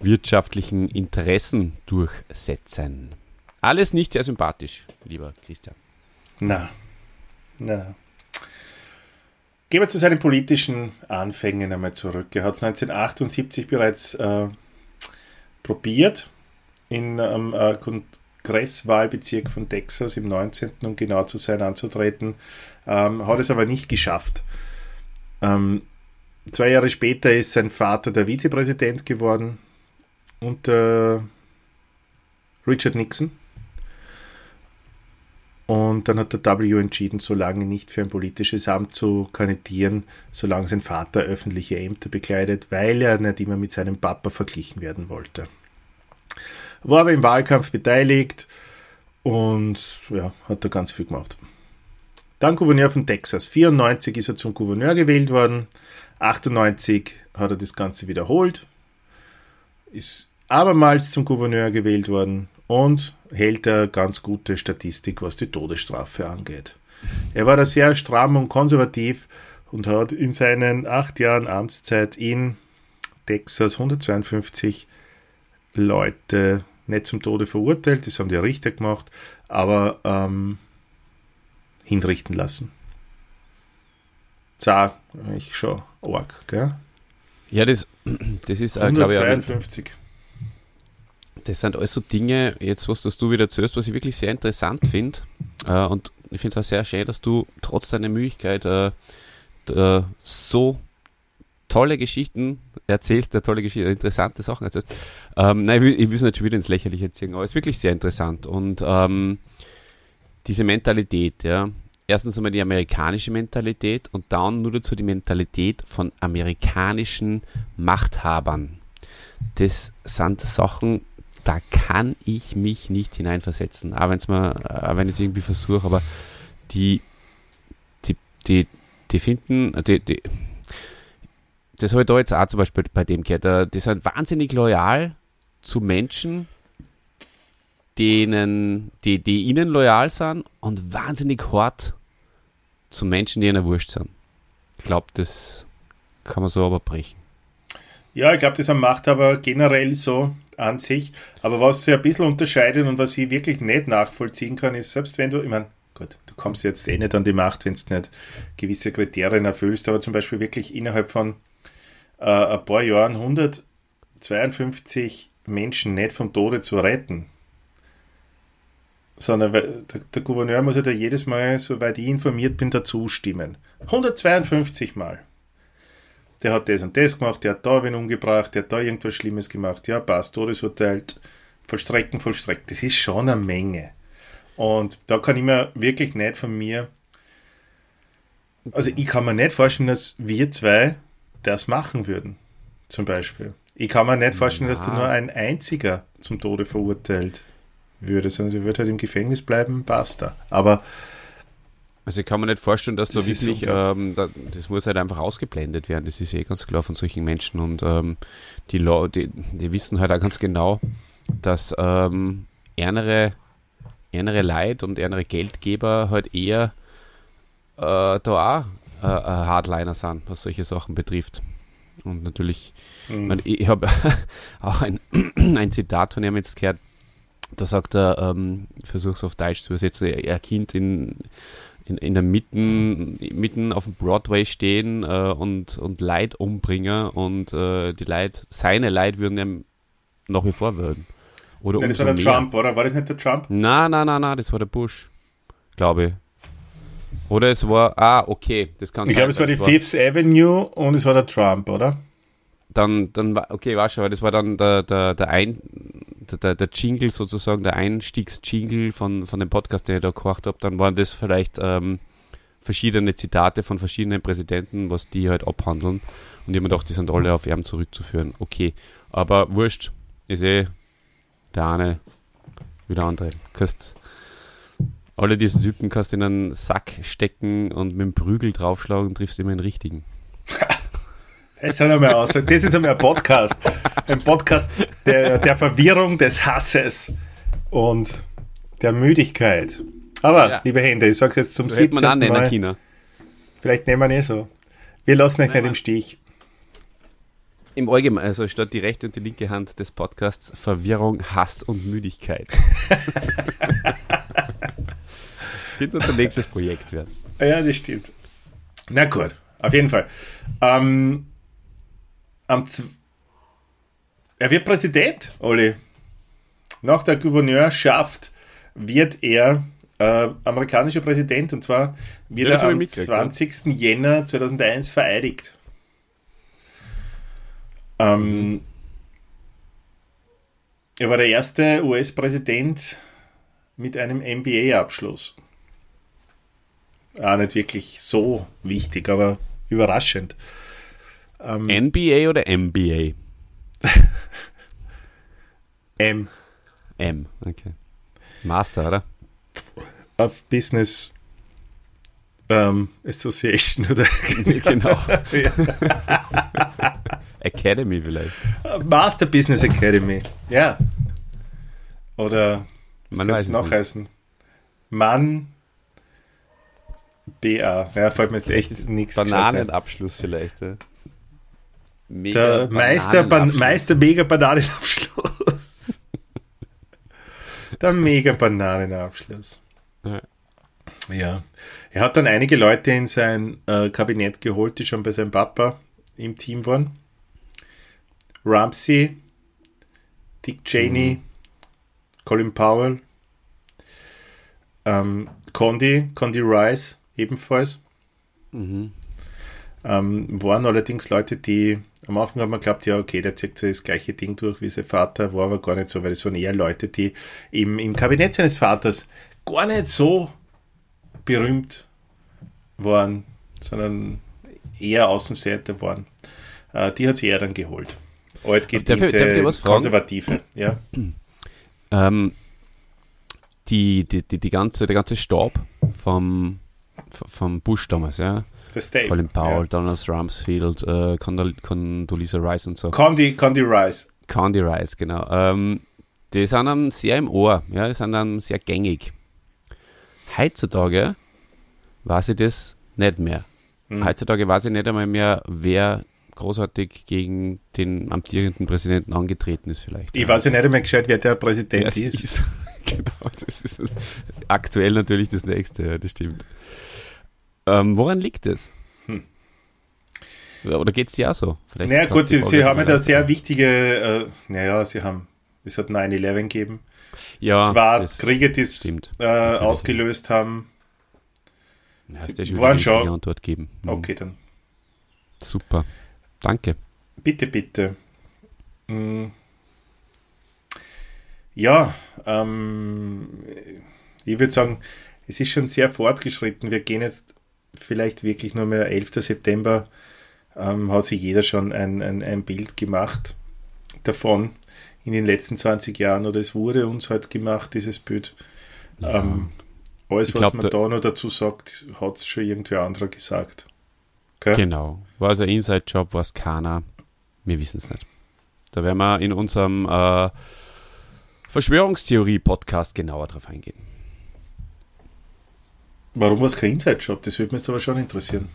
wirtschaftlichen Interessen durchsetzen. Alles nicht sehr sympathisch, lieber Christian. Na, na. Gehen wir zu seinen politischen Anfängen einmal zurück. Er hat es 1978 bereits äh, probiert, in einem äh, Kongresswahlbezirk von Texas im 19., um genau zu sein, anzutreten, ähm, hat es aber nicht geschafft. Ähm, zwei Jahre später ist sein Vater der Vizepräsident geworden unter Richard Nixon. Und dann hat der W entschieden, so lange nicht für ein politisches Amt zu kandidieren, solange sein Vater öffentliche Ämter bekleidet, weil er nicht immer mit seinem Papa verglichen werden wollte. War aber im Wahlkampf beteiligt und ja, hat da ganz viel gemacht. Dann Gouverneur von Texas. 94 ist er zum Gouverneur gewählt worden. 98 hat er das Ganze wiederholt. Ist abermals zum Gouverneur gewählt worden und hält er ganz gute Statistik, was die Todesstrafe angeht. Er war da sehr stramm und konservativ und hat in seinen acht Jahren Amtszeit in Texas 152 Leute nicht zum Tode verurteilt, das haben die Richter gemacht, aber ähm, hinrichten lassen. Ist eigentlich schon arg, gell? Ja, das, das ist, äh, glaube ich, 152. Das sind alles so Dinge, jetzt was das du wieder erzählst, was ich wirklich sehr interessant finde. Äh, und ich finde es auch sehr schön, dass du trotz deiner Müdigkeit äh, äh, so tolle Geschichten erzählst, der tolle Geschichten, interessante Sachen erzählst. Ähm, nein, ich will, es nicht schon wieder ins Lächerliche ziehen, aber es ist wirklich sehr interessant. Und ähm, diese Mentalität, ja, erstens einmal die amerikanische Mentalität und dann nur dazu die Mentalität von amerikanischen Machthabern. Das sind Sachen, da kann ich mich nicht hineinversetzen, auch, wenn's mal, auch wenn ich es irgendwie versuche, aber die, die, die, die finden, die, die, das habe ich da jetzt auch zum Beispiel bei dem gehört, die sind wahnsinnig loyal zu Menschen, denen, die, die ihnen loyal sind und wahnsinnig hart zu Menschen, die ihnen wurscht sind. Ich glaube, das kann man so aber brechen. Ja, ich glaube, das macht aber generell so an sich. Aber was sich ein bisschen unterscheidet und was ich wirklich nicht nachvollziehen kann, ist, selbst wenn du, ich meine, gut, du kommst jetzt eh nicht an die Macht, wenn du nicht gewisse Kriterien erfüllst, aber zum Beispiel wirklich innerhalb von äh, ein paar Jahren 152 Menschen nicht vom Tode zu retten, sondern der, der Gouverneur muss ja da jedes Mal, soweit ich informiert bin, dazu stimmen. 152 Mal der hat das und das gemacht, der hat da wen umgebracht, der hat da irgendwas Schlimmes gemacht, ja, passt, Todesurteil, vollstrecken, vollstreckt. Das ist schon eine Menge. Und da kann ich mir wirklich nicht von mir, also ich kann mir nicht vorstellen, dass wir zwei das machen würden, zum Beispiel. Ich kann mir nicht vorstellen, dass da nur ein einziger zum Tode verurteilt würde, sondern sie würde halt im Gefängnis bleiben, basta. Aber also ich kann mir nicht vorstellen, dass das da wirklich, ähm, da, das muss halt einfach ausgeblendet werden. Das ist eh ganz klar von solchen Menschen und ähm, die, die, die, wissen halt auch ganz genau, dass ähm, ärmere, ärmere Leid und ärmere Geldgeber halt eher äh, da auch äh, Hardliner sind, was solche Sachen betrifft. Und natürlich, mhm. man, ich habe (laughs) auch ein, (clears throat) ein Zitat von ihm jetzt gehört, da sagt er, ähm, ich versuche es auf Deutsch zu übersetzen, er Kind in in, in der Mitten, mitten auf dem Broadway stehen äh, und, und Leid umbringen und äh, die Leid, seine Leid würden ihm nach wie vor würden. Oder Nein, das war der mehr. Trump, oder? War das nicht der Trump? Nein, nein, nein, nein, das war der Bush, glaube ich. Oder es war, ah, okay, das kann Ich glaube, es war die war, Fifth Avenue und es war der Trump, oder? Dann, dann okay, war schon, aber das war dann der, der, der, ein, der, der Jingle sozusagen, der Einstiegs-Jingle von, von dem Podcast, den ich da gemacht habe, dann waren das vielleicht ähm, verschiedene Zitate von verschiedenen Präsidenten, was die halt abhandeln. Und ich habe mir gedacht, die sind alle auf ihn zurückzuführen. Okay, aber wurscht, ich sehe der eine wie der andere. Kannst alle diese Typen kannst in einen Sack stecken und mit dem Prügel draufschlagen und triffst immer den richtigen. (laughs) Das ist einmal aus. Das ist einmal ein Podcast. Ein Podcast der, der Verwirrung, des Hasses und der Müdigkeit. Aber, ja. liebe Hände, ich sag's jetzt zum so 17. man Mal. China. Vielleicht nehmen wir nicht so. Wir lassen euch Nein, nicht im Stich. Im Allgemeinen, also statt die rechte und die linke Hand des Podcasts Verwirrung, Hass und Müdigkeit. (laughs) Könnte unser nächstes Projekt werden. Ja, das stimmt. Na gut, auf jeden Fall. Ähm, er wird Präsident, Olli. Nach der Gouverneurschaft wird er äh, amerikanischer Präsident und zwar wird ja, er am 20. Jänner 2001 vereidigt. Ähm, er war der erste US-Präsident mit einem MBA-Abschluss. Ah, nicht wirklich so wichtig, aber überraschend. Ähm, NBA oder MBA? (laughs) M. M, okay. Master, oder? Auf Business ähm, Association oder (laughs) genau. Academy vielleicht. Master Business Academy, ja. Oder was kann es noch heißen? Mann BA. Ja, fällt mir jetzt echt nichts Bananenabschluss vielleicht. Ja. Mega der Meister, Ban Meister Mega Bananenabschluss. (laughs) der Mega Bananenabschluss. Ja. ja. Er hat dann einige Leute in sein äh, Kabinett geholt, die schon bei seinem Papa im Team waren. Ramsey, Dick Cheney, Colin Powell, ähm, Condi, Condi Rice ebenfalls. Mhm. Ähm, waren allerdings Leute, die am Anfang haben wir geglaubt, ja, okay, der zieht das gleiche Ding durch wie sein Vater, war aber gar nicht so, weil es waren eher Leute, die im, im Kabinett seines Vaters gar nicht so berühmt waren, sondern eher Außenseiter waren. Äh, die hat sie eher dann geholt. Altgediente? Konservative, ja. Ähm, die, die, die, die ganze, der ganze Stab vom, vom Bush damals, ja. Das Stable. Colin Powell, Ja. Donald Rumsfeld, äh, Condol Condoleezza Rice und so. Condi, Condi Rice. Candy Rice, genau. Ähm, die sind dann sehr im Ohr, ja, die sind dann sehr gängig. Heutzutage weiß ich das nicht mehr. Hm. Heutzutage weiß ich nicht einmal mehr, wer großartig gegen den amtierenden Präsidenten angetreten ist vielleicht. Ich weiß ja nicht einmal gescheit, wer der Präsident es ist. ist. (laughs) genau, das ist aktuell natürlich das nächste, ja, das stimmt. Ähm, woran liegt es? Hm. Ja, Oder geht es dir auch so? Vielleicht Naja, gut, sie, die sie haben ja da sehr wichtige, äh, naja, sie haben, es hat 9-11 gegeben. ja, das Kriege, die es äh, ausgelöst haben. Ja, hast du ja die schon waren die schon- Antwort geben. Mhm. Okay, dann Super. Danke. bitte, bitte. Mm. Ja, ähm, ich würde sagen, es ist schon sehr fortgeschritten. Wir gehen jetzt vielleicht wirklich nur mehr 11. September. Ähm, hat sich jeder schon ein, ein, ein Bild gemacht davon in den letzten 20 Jahren oder es wurde uns halt gemacht, dieses Bild. Ja. Ähm, alles, Ich was glaub, man da- da noch dazu sagt, hat es schon irgendwer anderer gesagt. Gell? Genau. War es ein Inside-Job, war es keiner? Wir wissen es nicht. Da werden wir in unserem äh, Verschwörungstheorie-Podcast genauer drauf eingehen. Warum war es kein Inside-Job? Das würde mich jetzt aber schon interessieren.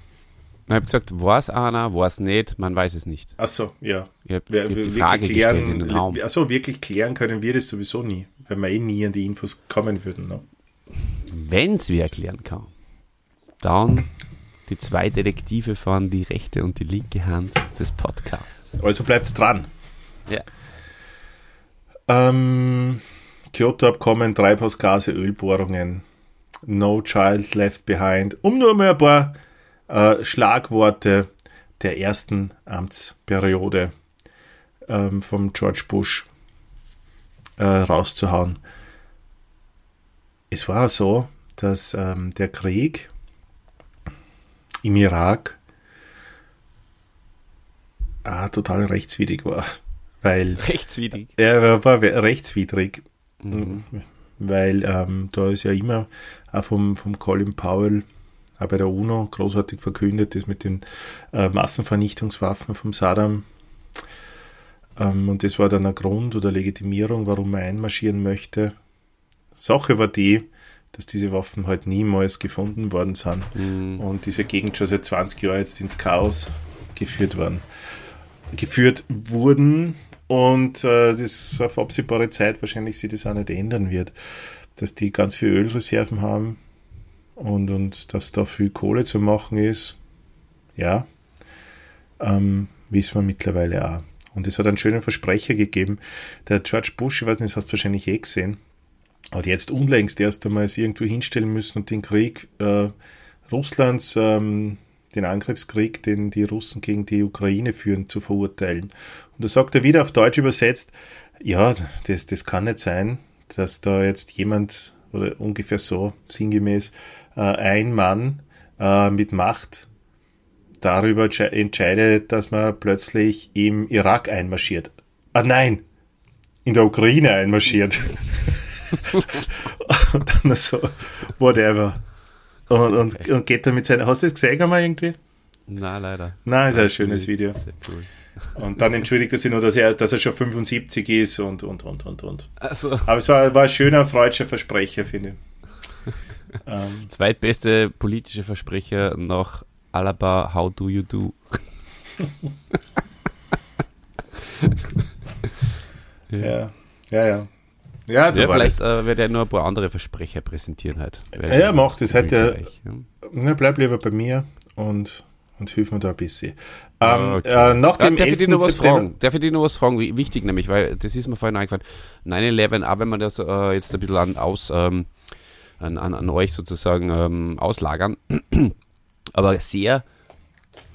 Ich habe gesagt, war es einer, war es nicht, man weiß es nicht. Achso, ja. Ich Wir, hab wir, die wirklich Frage gestellt in den klären, Raum. also wirklich klären können wir das sowieso nie, weil wir eh nie an die Infos kommen würden. Ne? Wenn es wer erklären kann, dann die zwei Detektive fahren die rechte und die linke Hand des Podcasts. Also bleibt's dran. Ja. Ähm, Kyoto-Abkommen, Treibhausgase, Ölbohrungen, No Child Left Behind, um nur mal ein paar äh, Schlagworte der ersten Amtsperiode ähm, vom George Bush äh, rauszuhauen. Es war so, dass ähm, der Krieg im Irak ah, total rechtswidrig war, (laughs) weil Rechtswidrig. er war, rechtswidrig, Mhm. weil ähm, da ist ja immer auch vom, vom Colin Powell auch bei der UNO großartig verkündet, das mit den äh, Massenvernichtungswaffen vom Saddam. Ähm, und das war dann ein Grund oder Legitimierung, warum er einmarschieren möchte. Sache war die, dass diese Waffen halt niemals gefunden worden sind Mhm. und diese Gegend schon seit 20 Jahren jetzt ins Chaos geführt worden, geführt wurden und äh, das ist auf absehbare Zeit wahrscheinlich sich das auch nicht ändern wird, dass die ganz viel Ölreserven haben und, und dass da viel Kohle zu machen ist, ja, ähm, wissen wir mittlerweile auch. Und es hat einen schönen Versprecher gegeben. Der George Bush, ich weiß nicht, das hast du wahrscheinlich eh gesehen, hat jetzt unlängst erst einmal es irgendwo hinstellen müssen und den Krieg äh, Russlands, ähm, den Angriffskrieg, den die Russen gegen die Ukraine führen, zu verurteilen. Und da sagt er wieder auf Deutsch übersetzt, ja, das, das kann nicht sein, dass da jetzt jemand, oder ungefähr so sinngemäß, äh, ein Mann äh, mit Macht darüber entsche- entscheidet, dass man plötzlich im Irak einmarschiert. Ah nein, in der Ukraine einmarschiert. (laughs) (laughs) und dann so, whatever. Und, und, und geht dann mit seiner, hast du das gesehen einmal irgendwie? Na, leider. Nein, ist ein schönes Video. Sehr cool. Und dann entschuldigt er sich nur, dass er, dass er schon 75 ist und, und, und, und, und. Also, Aber es war, war ein schöner freudscher Versprecher, finde ich. (laughs) ähm, zweitbeste politische Versprecher nach Alaba, How Do You Do? (laughs) ja, ja, ja. Ja, so ja, vielleicht äh, wird er nur ein paar andere Versprecher präsentieren halt. Ja, er macht das ja. Ja. Na, bleib lieber bei mir und und hilf mir da ein bisschen. Ähm, Okay. äh, nach dem darf, ich 11. dir noch was September, fragen? darf ich dir noch was fragen? Wie- Wichtig nämlich, weil das ist mir vorhin eingefallen. 9-11, auch wenn man das äh, jetzt ein bisschen an, aus, ähm, an, an, an euch sozusagen ähm, auslagern, (clears throat) aber sehr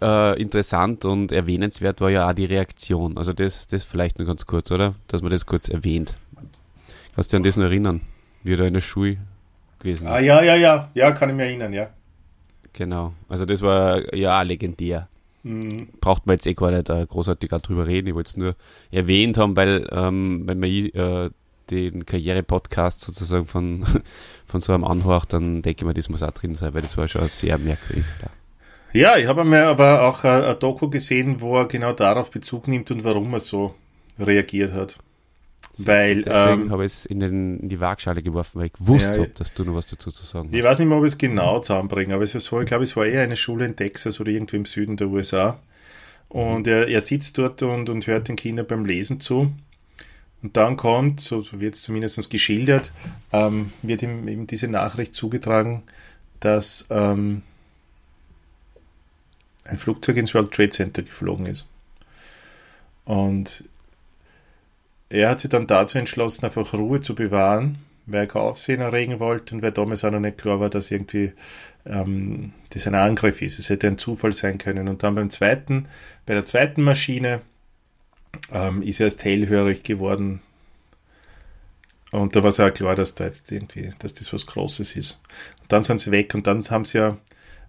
äh, interessant und erwähnenswert war ja auch die Reaktion. Also das, das vielleicht nur ganz kurz, oder? Dass man das kurz erwähnt. Kannst du dich an das noch erinnern? Wie er da in der Schule gewesen ist? Ah, ja, ja, ja, ja, kann ich mich erinnern, ja. Genau. Also das war ja legendär. Mhm. braucht man jetzt eh gar nicht äh, großartig drüber reden. Ich wollte es nur erwähnt haben, weil ähm, wenn man äh, den Karriere-Podcast sozusagen von, (laughs) von so einem anhört, dann denke ich mir, das muss auch drin sein, weil das war schon sehr merkwürdig. Ja. Ja, ich habe mir aber auch ein, ein Doku gesehen, wo er genau darauf Bezug nimmt und warum er so reagiert hat. Weil, Deswegen ähm, habe ich es in, den, in die Waagschale geworfen, weil ich gewusst Ja, habe, dass du noch was dazu zu sagen Ich weiß nicht mehr, ob ich es genau zusammenbringe, aber es war ich glaube, es war eher eine Schule in Texas oder irgendwo im Süden der USA. Und er, er sitzt dort und, und hört den Kindern beim Lesen zu. Und dann kommt, so, so wird es zumindest geschildert, ähm, wird ihm eben diese Nachricht zugetragen, dass ähm, ein Flugzeug ins World Trade Center geflogen ist. Und er hat sich dann dazu entschlossen, einfach Ruhe zu bewahren, weil er kein Aufsehen erregen wollte und weil damals auch noch nicht klar war, dass irgendwie ähm, das ein Angriff ist. Es hätte ein Zufall sein können. Und dann beim zweiten, bei der zweiten Maschine ähm, ist er erst hellhörig geworden. Und da war es ja klar, dass da jetzt irgendwie, dass das was Großes ist. Und dann sind sie weg und dann haben sie ja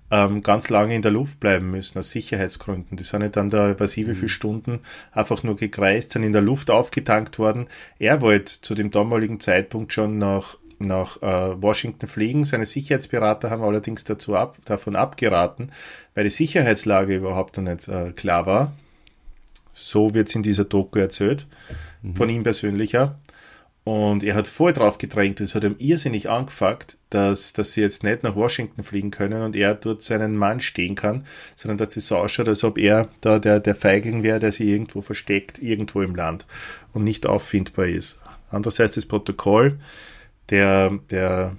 ähm, ganz lange in der Luft bleiben müssen, aus Sicherheitsgründen. Die sind ja dann da, weiß ich wie viele Stunden, einfach nur gekreist, sind in der Luft aufgetankt worden. Er wollte zu dem damaligen Zeitpunkt schon nach, nach äh, Washington fliegen. Seine Sicherheitsberater haben allerdings dazu ab, davon abgeraten, weil die Sicherheitslage überhaupt noch nicht äh, klar war. So wird es in dieser Doku erzählt, von ihm persönlich ja. Und er hat voll drauf gedrängt, es hat ihm irrsinnig angefuckt, dass, dass sie jetzt nicht nach Washington fliegen können und er dort seinen Mann stehen kann, sondern dass das so ausschaut, als ob er da der, der Feigling wäre, der sich irgendwo versteckt, irgendwo im Land und nicht auffindbar ist. Andererseits das Protokoll, der, der,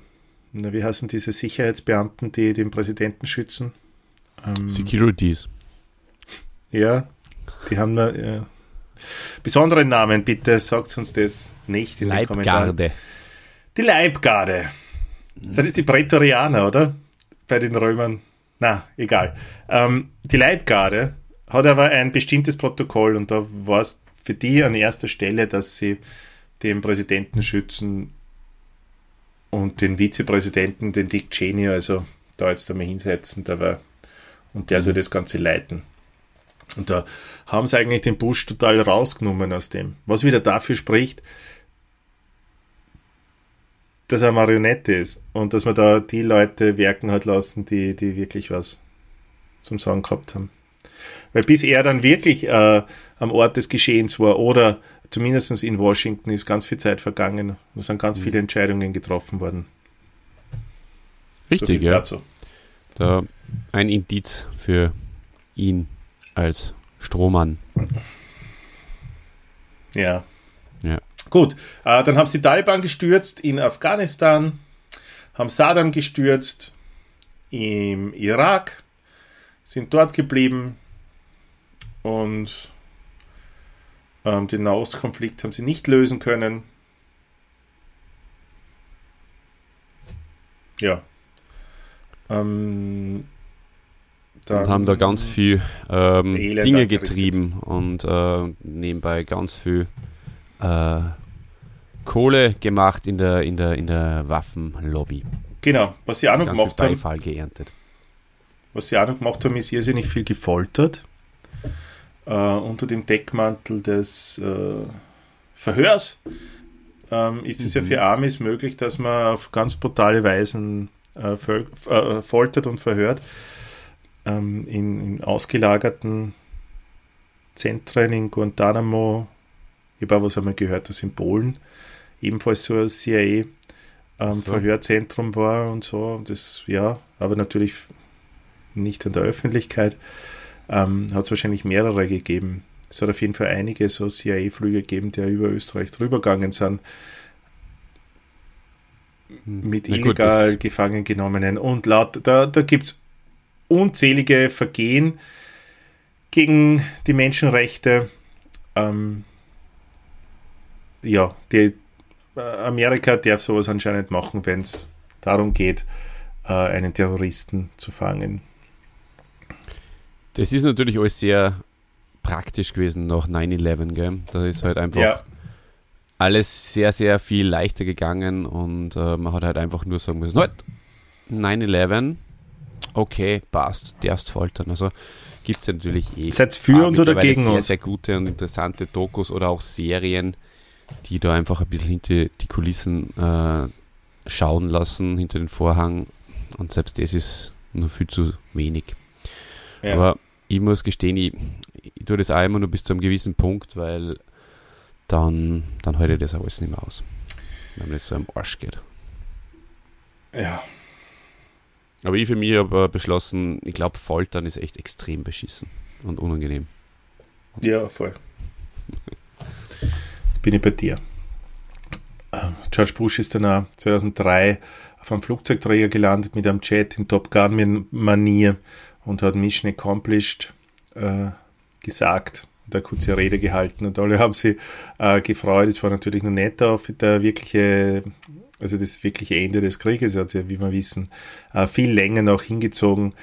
na, wie heißen diese Sicherheitsbeamten, die den Präsidenten schützen? Ähm, Securities. ja, die haben da, ja. besondere Namen, bitte sagt uns das nicht in den Kommentaren. Leibgarde. Die Leibgarde. Das ist die Prätorianer, oder? Bei den Römern. Na, egal. Ähm, die Leibgarde hat aber ein bestimmtes Protokoll und da war es für die an erster Stelle, dass sie den Präsidenten schützen und den Vizepräsidenten, den Dick Cheney, also da jetzt einmal hinsetzen, der war, und der soll das Ganze leiten. Und da haben sie eigentlich den Bush total rausgenommen aus dem. Was wieder dafür spricht, dass er Marionette ist und dass man da die Leute werken hat lassen, die, die wirklich was zum Sagen gehabt haben. Weil bis er dann wirklich äh, am Ort des Geschehens war oder zumindest in Washington ist ganz viel Zeit vergangen. Da sind ganz viele Entscheidungen getroffen worden. So Richtig, viel ja. dazu. Da ein Indiz für ihn als Strohmann. Ja. Ja. Gut, äh, dann haben sie die Taliban gestürzt in Afghanistan, haben Saddam gestürzt im Irak, sind dort geblieben und ähm, den Nahostkonflikt haben sie nicht lösen können. Ja. Ähm, dann und haben da ganz viel ähm, Dinge getrieben und äh, nebenbei ganz viel äh, Kohle gemacht in der, in der, in der Waffenlobby. Genau, was sie auch noch Ganz gemacht haben, Beifall geerntet. Was sie auch noch gemacht haben, ist irrsinnig viel gefoltert. Äh, unter dem Deckmantel des äh, Verhörs ähm, ist es ja Mhm. für Amis möglich, dass man auf ganz brutale Weisen äh, äh, foltert und verhört. Ähm, in, in ausgelagerten Zentren in Guantanamo. Ich habe auch was einmal gehört, dass in Polen ebenfalls so ein CIA ähm, So. Verhörzentrum war und so. Das, ja, aber natürlich nicht an der Öffentlichkeit. Ähm, hat es wahrscheinlich mehrere gegeben. Es hat auf jeden Fall einige so CIA-Flüge gegeben, die über Österreich drüber gegangen sind, Hm. mit Na gut, illegal das- gefangen genommenen. Und laut, da, da gibt es unzählige Vergehen gegen die Menschenrechte. Ähm, ja, die, Amerika darf sowas anscheinend machen, wenn es darum geht, äh, einen Terroristen zu fangen. Das ist natürlich alles sehr praktisch gewesen nach 9-11, gell? Da ist halt einfach ja. alles sehr, sehr viel leichter gegangen und äh, man hat halt einfach nur sagen müssen, halt, 9-11, okay, passt, darfst foltern. Also gibt es natürlich eh. Seid für uns oder gegen sehr, uns? Sehr gute und interessante Dokus oder auch Serien, die da einfach ein bisschen hinter die Kulissen äh, schauen lassen, hinter den Vorhang. Und selbst das ist nur viel zu wenig. Ja. Aber ich muss gestehen, ich, ich tue das auch immer nur bis zu einem gewissen Punkt, weil dann, dann halte ich das alles nicht mehr aus. Wenn es so am Arsch geht. Ja. Aber ich für mich habe beschlossen, ich glaube, Foltern ist echt extrem beschissen und unangenehm. Ja, voll. Bin ich bei dir. Ähm, George Bush ist dann auch 2003 auf einem Flugzeugträger gelandet mit einem Jet in Top Gun-Manier und hat Mission Accomplished äh, gesagt und eine kurze Rede gehalten und alle (laughs) haben sich äh, gefreut. Es war natürlich noch nicht auf der wirkliche, also das wirkliche Ende des Krieges, hat sich, wie wir wissen, äh, viel länger noch hingezogen,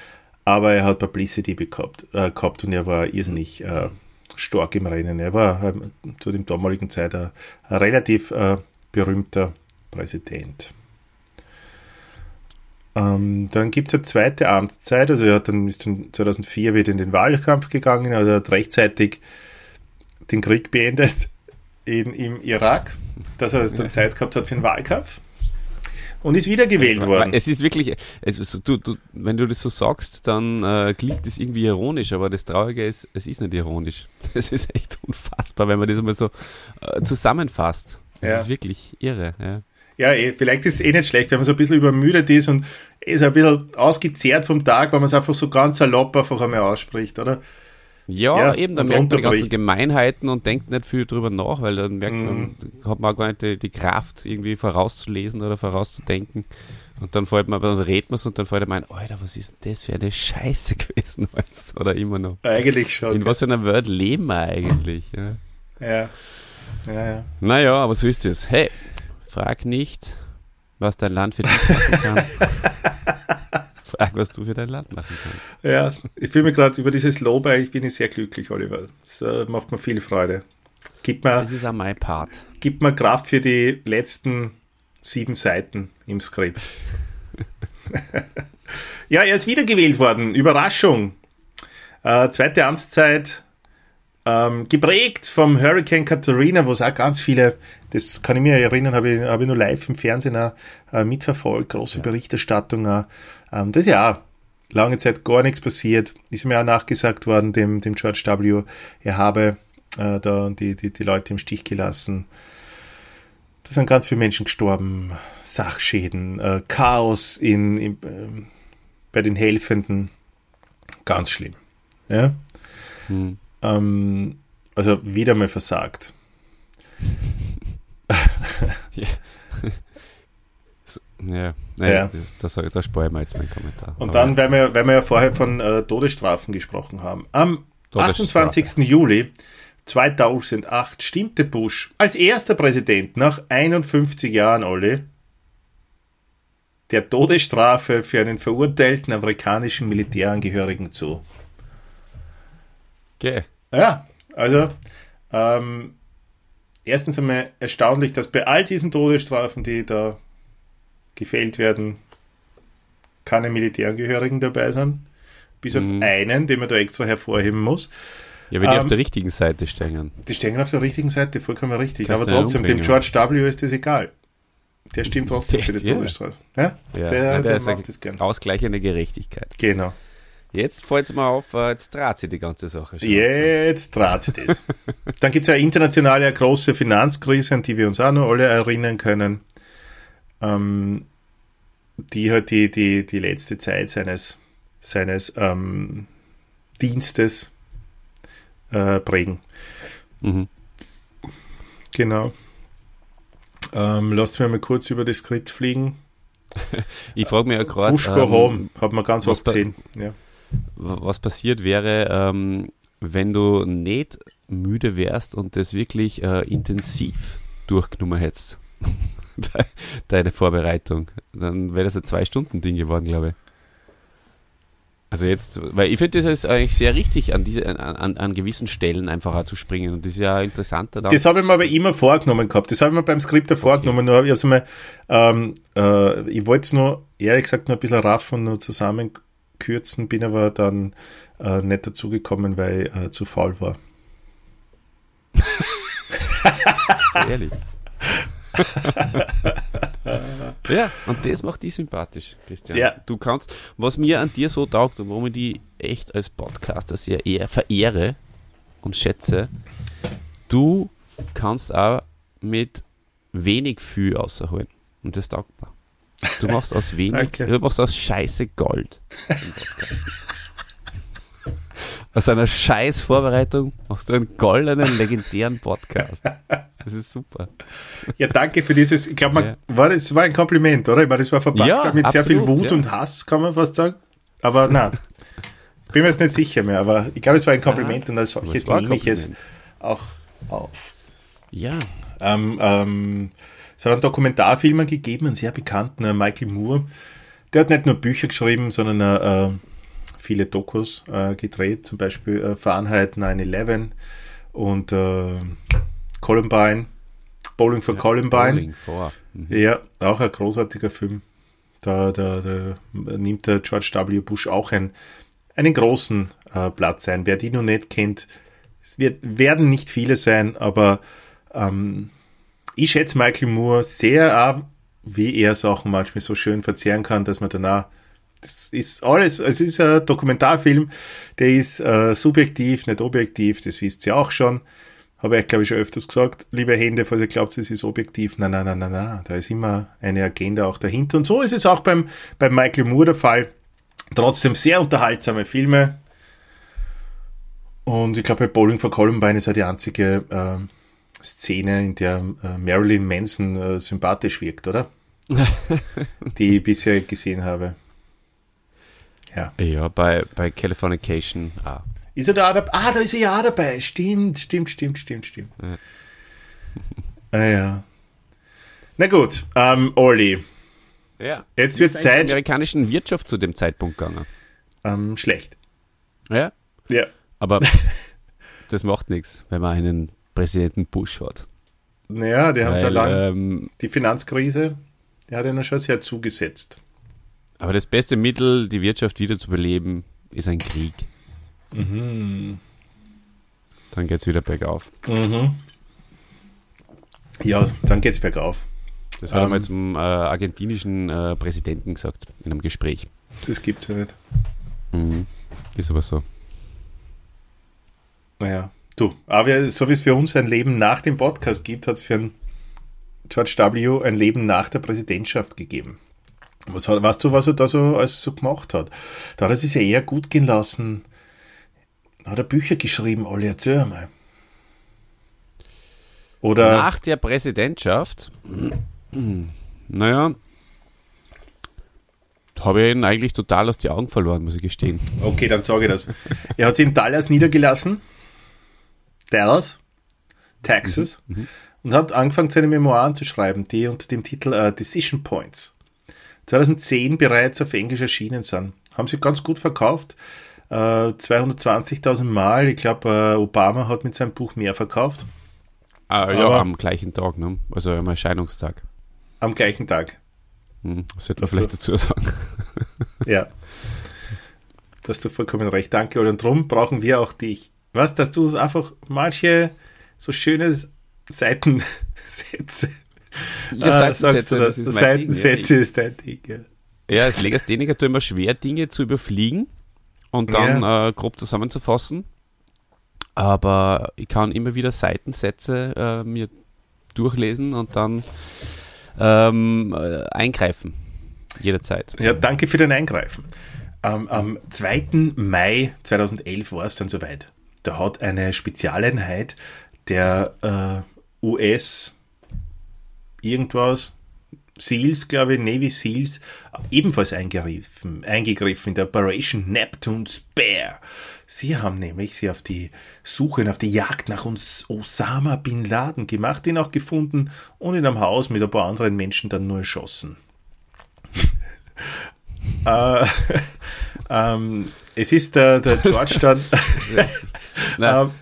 aber er hat Publicity bekommt, äh, gehabt und er war irrsinnig äh, stark im Rennen. Er war äh, zu dem damaligen Zeit ein, ein relativ äh, berühmter Präsident. Ähm, dann gibt es eine zweite Amtszeit, also er hat dann, ist dann 2004 wieder in den Wahlkampf gegangen, also er hat rechtzeitig den Krieg beendet in, im Irak, dass er dann Zeit gehabt hat für den Wahlkampf und ist wiedergewählt worden. Es ist wirklich, es, du, du, wenn du das so sagst, dann äh, klingt das irgendwie ironisch, aber das Traurige ist, es ist nicht ironisch. (laughs) Das ist echt unfassbar, wenn man das einmal so äh, zusammenfasst. Das ja. ist wirklich irre. Ja. Ja, eh, vielleicht ist es eh nicht schlecht, wenn man so ein bisschen übermüdet ist und ist ein bisschen ausgezehrt vom Tag, weil man es einfach so ganz salopp einfach einmal ausspricht, oder? Ja, ja eben, dann merkt man die ganzen Gemeinheiten und denkt nicht viel drüber nach, weil dann merkt man, mhm. hat man gar nicht die, die, Kraft, irgendwie vorauszulesen oder vorauszudenken. Und dann fällt man, dann redet man es und dann fällt man ein, Alter, was ist denn das für eine Scheiße (laughs) gewesen? Oder immer noch. Eigentlich schon. In was für einer Welt leben wir eigentlich? Ja. ja. Ja, ja. Naja, aber so ist es. Hey, Frag nicht, was dein Land für dich machen kann. (laughs) Frag, was du für dein Land machen kannst. Ja, ich fühle mich gerade über dieses Lob, ich bin sehr glücklich, Oliver. Das äh, macht mir viel Freude. Gib mir, das ist auch mein Part. Gib mir Kraft für die letzten sieben Seiten im Skript. (laughs) ja, er ist wiedergewählt worden. Überraschung. Äh, zweite Amtszeit ähm, geprägt vom Hurricane Katrina, wo es auch ganz viele, das kann ich mir erinnern, habe ich, hab ich nur live im Fernsehen auch, äh, mitverfolgt, große ja. Berichterstattung. Auch. Ähm, das ist ja auch lange Zeit gar nichts passiert. Ist mir auch nachgesagt worden, dem, dem George W., er habe äh, da die, die, die Leute im Stich gelassen. Da sind ganz viele Menschen gestorben, Sachschäden, äh, Chaos in, in äh, bei den Helfenden. Ganz schlimm. Ja? Hm. Ähm, also wieder mal versagt. (laughs) ja. Naja, ja. Das, das, das spare ich mir jetzt meinen Kommentar. Und Aber dann, weil wir, weil wir ja vorher von äh, Todesstrafen gesprochen haben, am 28. Juli 2008 stimmte Bush als erster Präsident nach 51 Jahren, Olli, der Todesstrafe für einen verurteilten amerikanischen Militärangehörigen zu. Okay. Ja, also ähm, erstens einmal erstaunlich, dass bei all diesen Todesstrafen, die da gefällt werden, keine Militärangehörigen dabei sind. Bis mhm. auf einen, den man da extra hervorheben muss. Ja, wenn die ähm, auf der richtigen Seite stehen. Die stehen auf der richtigen Seite, vollkommen richtig. Kannst Aber trotzdem, dem George W. ist das egal. Der stimmt trotzdem für die (laughs) Todesstrafe. Ja? ja? Der, ja, der, der macht das gern. Ausgleichende Gerechtigkeit. Genau. Jetzt fällt es mir auf, äh, jetzt dreht sich die ganze Sache schon. Jetzt dreht sich das. (laughs) Dann gibt es eine internationale eine große Finanzkrise, an die wir uns auch noch alle erinnern können, ähm, die halt die, die, die letzte Zeit seines, seines ähm, Dienstes äh, prägen. Mhm. Genau. Ähm, lasst mich mal kurz über das Skript fliegen. (laughs) ich frage mich ja gerade. Push go ähm, home, hat man ganz oft gesehen. Ja was passiert wäre, ähm, wenn du nicht müde wärst und das wirklich äh, intensiv durchgenommen hättest. (laughs) (laughs) Deine Vorbereitung. Dann wäre das ein Zwei-Stunden-Ding geworden, glaube ich. Also jetzt, weil ich finde das ist eigentlich sehr richtig, an diese, an, an gewissen Stellen einfach auch zu springen. Und das ist ja interessanter. Dann. Das habe ich mir aber immer vorgenommen gehabt. Das habe ich mir beim Skript okay. vorgenommen. Nur, ich, mal, ähm, äh, ich wollte es nur, ehrlich gesagt, nur ein bisschen raffen und nur zusammenkürzen, bin aber dann äh, nicht dazu gekommen, weil ich äh, zu faul war. (laughs) Ehrlich. (laughs) ja, und das macht dich sympathisch, Christian. Ja. Du kannst, was mir an dir so taugt und warum ich dich echt als Podcaster sehr eher verehre und schätze, du kannst auch mit wenig viel außerholen. Und das taugt mir. Du machst aus wenig, (laughs) du machst aus Scheiße Gold. (laughs) aus einer scheiß Vorbereitung machst du einen goldenen, legendären Podcast. Das ist super. Ja, danke für dieses, ich glaube, ja. war, das war ein Kompliment, oder? Ich meine, das war verpackt ja, mit absolut, sehr viel Wut ja. und Hass, kann man fast sagen. Aber na, bin mir jetzt nicht sicher mehr, aber ich glaube, es war ein Kompliment und als solches nehme ich es auch auf. Ja. Ähm, ähm, es hat einen Dokumentarfilmer gegeben, einen sehr bekannten, äh, Michael Moore. Der hat nicht nur Bücher geschrieben, sondern äh, viele Dokus äh, gedreht, zum Beispiel äh, Fahrenheit 9-11 und äh, Columbine, Bowling for ja, Columbine. Bowling for. Mhm. Ja, auch ein großartiger Film. Da, da, da nimmt der George W. Bush auch ein, einen großen äh, Platz ein. Wer die noch nicht kennt, es wird, werden nicht viele sein, aber ähm, ich schätze Michael Moore sehr wie er Sachen manchmal so schön verzehren kann, dass man danach das ist alles, es ist ein Dokumentarfilm, der ist äh, subjektiv, nicht objektiv, das wisst ihr auch schon. Habe ich, glaube ich, schon öfters gesagt, liebe Hände, falls ihr glaubt, es ist objektiv. Nein, nein, nein, nein, nein. Da ist immer eine Agenda auch dahinter. Und so ist es auch beim, beim Michael Moore der Fall. Trotzdem sehr unterhaltsame Filme. Und ich glaube, bei Bowling for Columbine ist ja die einzige äh, Szene, in der äh, Marilyn Manson äh, sympathisch wirkt, oder? (laughs) die ich bisher gesehen habe. Ja, ja bei, bei Californication auch. Ist er da dabei? Ah, da ist er ja auch dabei. Stimmt, stimmt, stimmt, stimmt, stimmt. Ja. (laughs) ah ja. Na gut, ähm, Olli. Ja. Jetzt wird es Zeit. der amerikanischen Wirtschaft zu dem Zeitpunkt gegangen. Ähm, schlecht. Ja? Ja. Aber (laughs) das macht nichts, wenn man einen Präsidenten Bush hat. Naja, die haben schon lange ähm, die Finanzkrise, der hat ihnen schon sehr zugesetzt. Aber das beste Mittel, die Wirtschaft wieder zu beleben, ist ein Krieg. Mhm. Dann geht es wieder bergauf. Mhm. Ja, dann geht es bergauf. Das hat ähm, er mal zum äh, argentinischen äh, Präsidenten gesagt in einem Gespräch. Das gibt es ja nicht. Mhm. Ist aber so. Naja, du, aber so wie es für uns ein Leben nach dem Podcast gibt, hat es für George W. ein Leben nach der Präsidentschaft gegeben. Was hat, weißt du, was er da so alles so gemacht hat? Da hat er sich ja eher gut gehen lassen hat er Bücher geschrieben, Olli, erzähl mal. Oder Nach der Präsidentschaft, naja, habe ich ihn eigentlich total aus den Augen verloren, muss ich gestehen. Okay, dann sage ich das. Er hat sich in Dallas niedergelassen, Dallas, Texas, mhm, mhm. und hat angefangen, seine Memoiren zu schreiben, die unter dem Titel uh, Decision Points 2010 bereits auf Englisch erschienen sind. Haben sie ganz gut verkauft. 220.000 äh, Mal. Ich glaube, äh, Obama hat mit seinem Buch mehr verkauft. Ah, ja, Aber am gleichen Tag, ne? also am Erscheinungstag. Am gleichen Tag. Hm, das sollte man vielleicht du? dazu sagen. (laughs) ja. Da hast du vollkommen recht. Danke, Und darum brauchen wir auch dich. Was, dass du einfach manche so schöne Seitensätze ja, ah, sagst du das? das ist Seitensätze ja. ist dein Ding, ja. Ja, als Legastheniker tut immer schwer, Dinge zu überfliegen und dann ja. äh, grob zusammenzufassen. Aber ich kann immer wieder Seitensätze äh, mir durchlesen und dann ähm, äh, eingreifen. Jederzeit. Ja, danke für dein Eingreifen. Ähm, am 2. Mai 2011 war es dann soweit. Da hat eine Spezialeinheit der äh, US irgendwas, Seals, glaube ich, Navy Seals, ebenfalls eingegriffen, eingegriffen in der Operation Neptune Spare. Sie haben nämlich sie auf die Suche und auf die Jagd nach uns Osama Bin Laden gemacht, ihn auch gefunden und in einem Haus mit ein paar anderen Menschen dann nur erschossen. (laughs) äh, ähm, es ist der, der (laughs) George dann. (laughs) Ähm,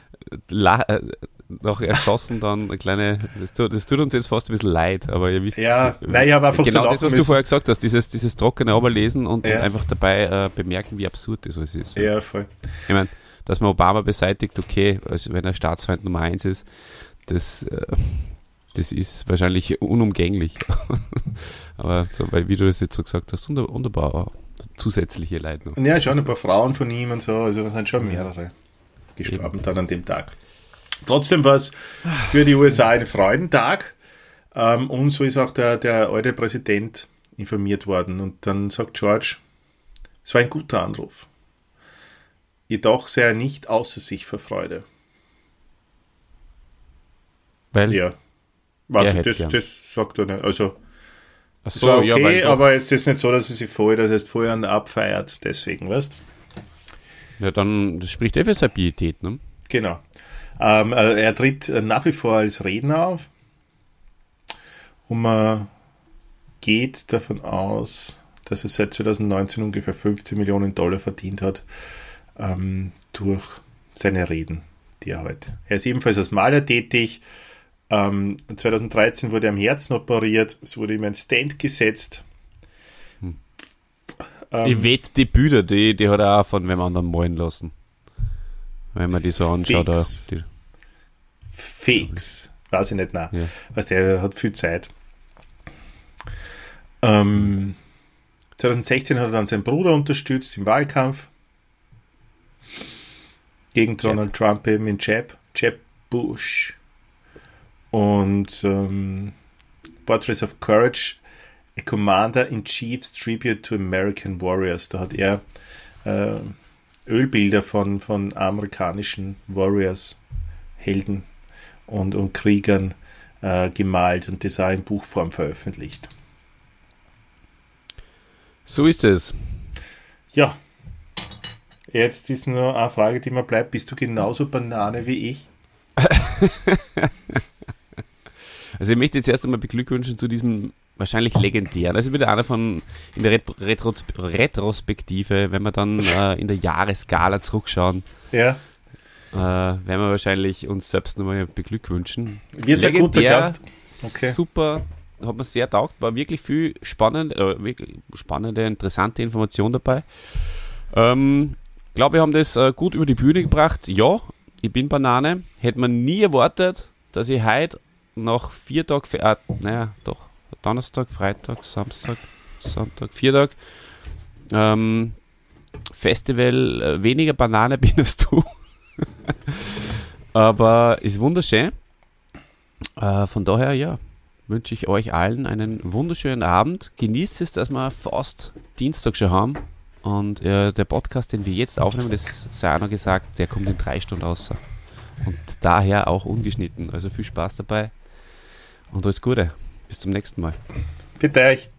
äh, noch erschossen, dann eine kleine. Das tut, das tut, uns jetzt fast ein bisschen leid, aber ihr wisst. Ja, nein, ich habe einfach genau so das, was müssen. du vorher gesagt hast, dieses, dieses trockene lesen und, ja. und einfach dabei äh, bemerken, wie absurd das alles ist. Ja, voll. Ich meine, dass man Obama beseitigt, okay, also wenn er Staatsfeind Nummer eins ist, das, äh, das ist wahrscheinlich unumgänglich. (laughs) aber so, weil, wie du das jetzt so gesagt hast, wunderbar. Zusätzliche Leid noch. Ja, schon ein paar Frauen von ihm und so, also es sind schon mehrere gestorben Eben. dann an dem Tag. Trotzdem war es für die USA ein Freudentag. Ähm, und so ist auch der, der alte Präsident informiert worden. Und dann sagt George, es war ein guter Anruf. Jedoch sei er nicht außer sich vor Freude. Weil? Ja. Was, das, das sagt er nicht. Also, Ach so, war okay, ja, aber es ist nicht so, dass er sich vorher, das heißt vorher abfeiert, deswegen, weißt Ja, dann, das spricht eh für seine Pietät, ne? Genau. Ähm, äh, er tritt nach wie vor als Redner auf und man geht davon aus, dass er seit 2019 ungefähr 15 Millionen Dollar verdient hat ähm, durch seine Reden, die er heute. Er ist ebenfalls als Maler tätig. Ähm, 2013 wurde er am Herzen operiert, es wurde ihm ein Stand gesetzt. Hm. Ähm, ich wette, die Bilder, die, die hat er auch von wem anderen malen lassen. Wenn man die so anschaut. Fix. Da, die Fix. Weiß ich nicht, nein. Ja. Weißt der hat viel Zeit. Ähm, 2016 hat er dann seinen Bruder unterstützt im Wahlkampf gegen Donald Jeb. Trump eben in Jeb, Jeb Bush. Und ähm, Portraits of Courage, a Commander in Chief's Tribute to American Warriors. Da hat er äh, Ölbilder von, von amerikanischen Warriors, Helden und, und Kriegern äh, gemalt und das auch in Buchform veröffentlicht. So ist es. Ja. Jetzt ist nur eine Frage, die mir bleibt. Bist du genauso Banane wie ich? (laughs) also ich möchte jetzt erst einmal beglückwünschen zu diesem wahrscheinlich legendären. Also wieder einer von in der Retro Retrospektive, wenn wir dann äh, in der Jahresskala zurückschauen. Ja. Äh, werden wir wahrscheinlich uns selbst nochmal beglückwünschen. Wird sehr gut geklappt. Okay. Super, hat mir sehr taugt, war wirklich viel spannend, äh, wirklich spannende, interessante Information dabei. Ähm, glaube, wir haben das äh, gut über die Bühne gebracht. Ja, ich bin Banane. Hätte man nie erwartet, dass ich heute nach vier Tagen, äh, naja, doch, Donnerstag, Freitag, Samstag, Sonntag, vier Tage, ähm, Festival äh, weniger Banane (laughs) bin als du. (laughs) Aber ist wunderschön. Äh, von daher, ja, wünsche ich euch allen einen wunderschönen Abend. Genießt es, dass wir fast Dienstag schon haben. Und äh, der Podcast, den wir jetzt aufnehmen, das sei auch noch gesagt, der kommt in drei Stunden raus. Und daher auch ungeschnitten. Also viel Spaß dabei und alles Gute. Bis zum nächsten Mal. Bitte euch.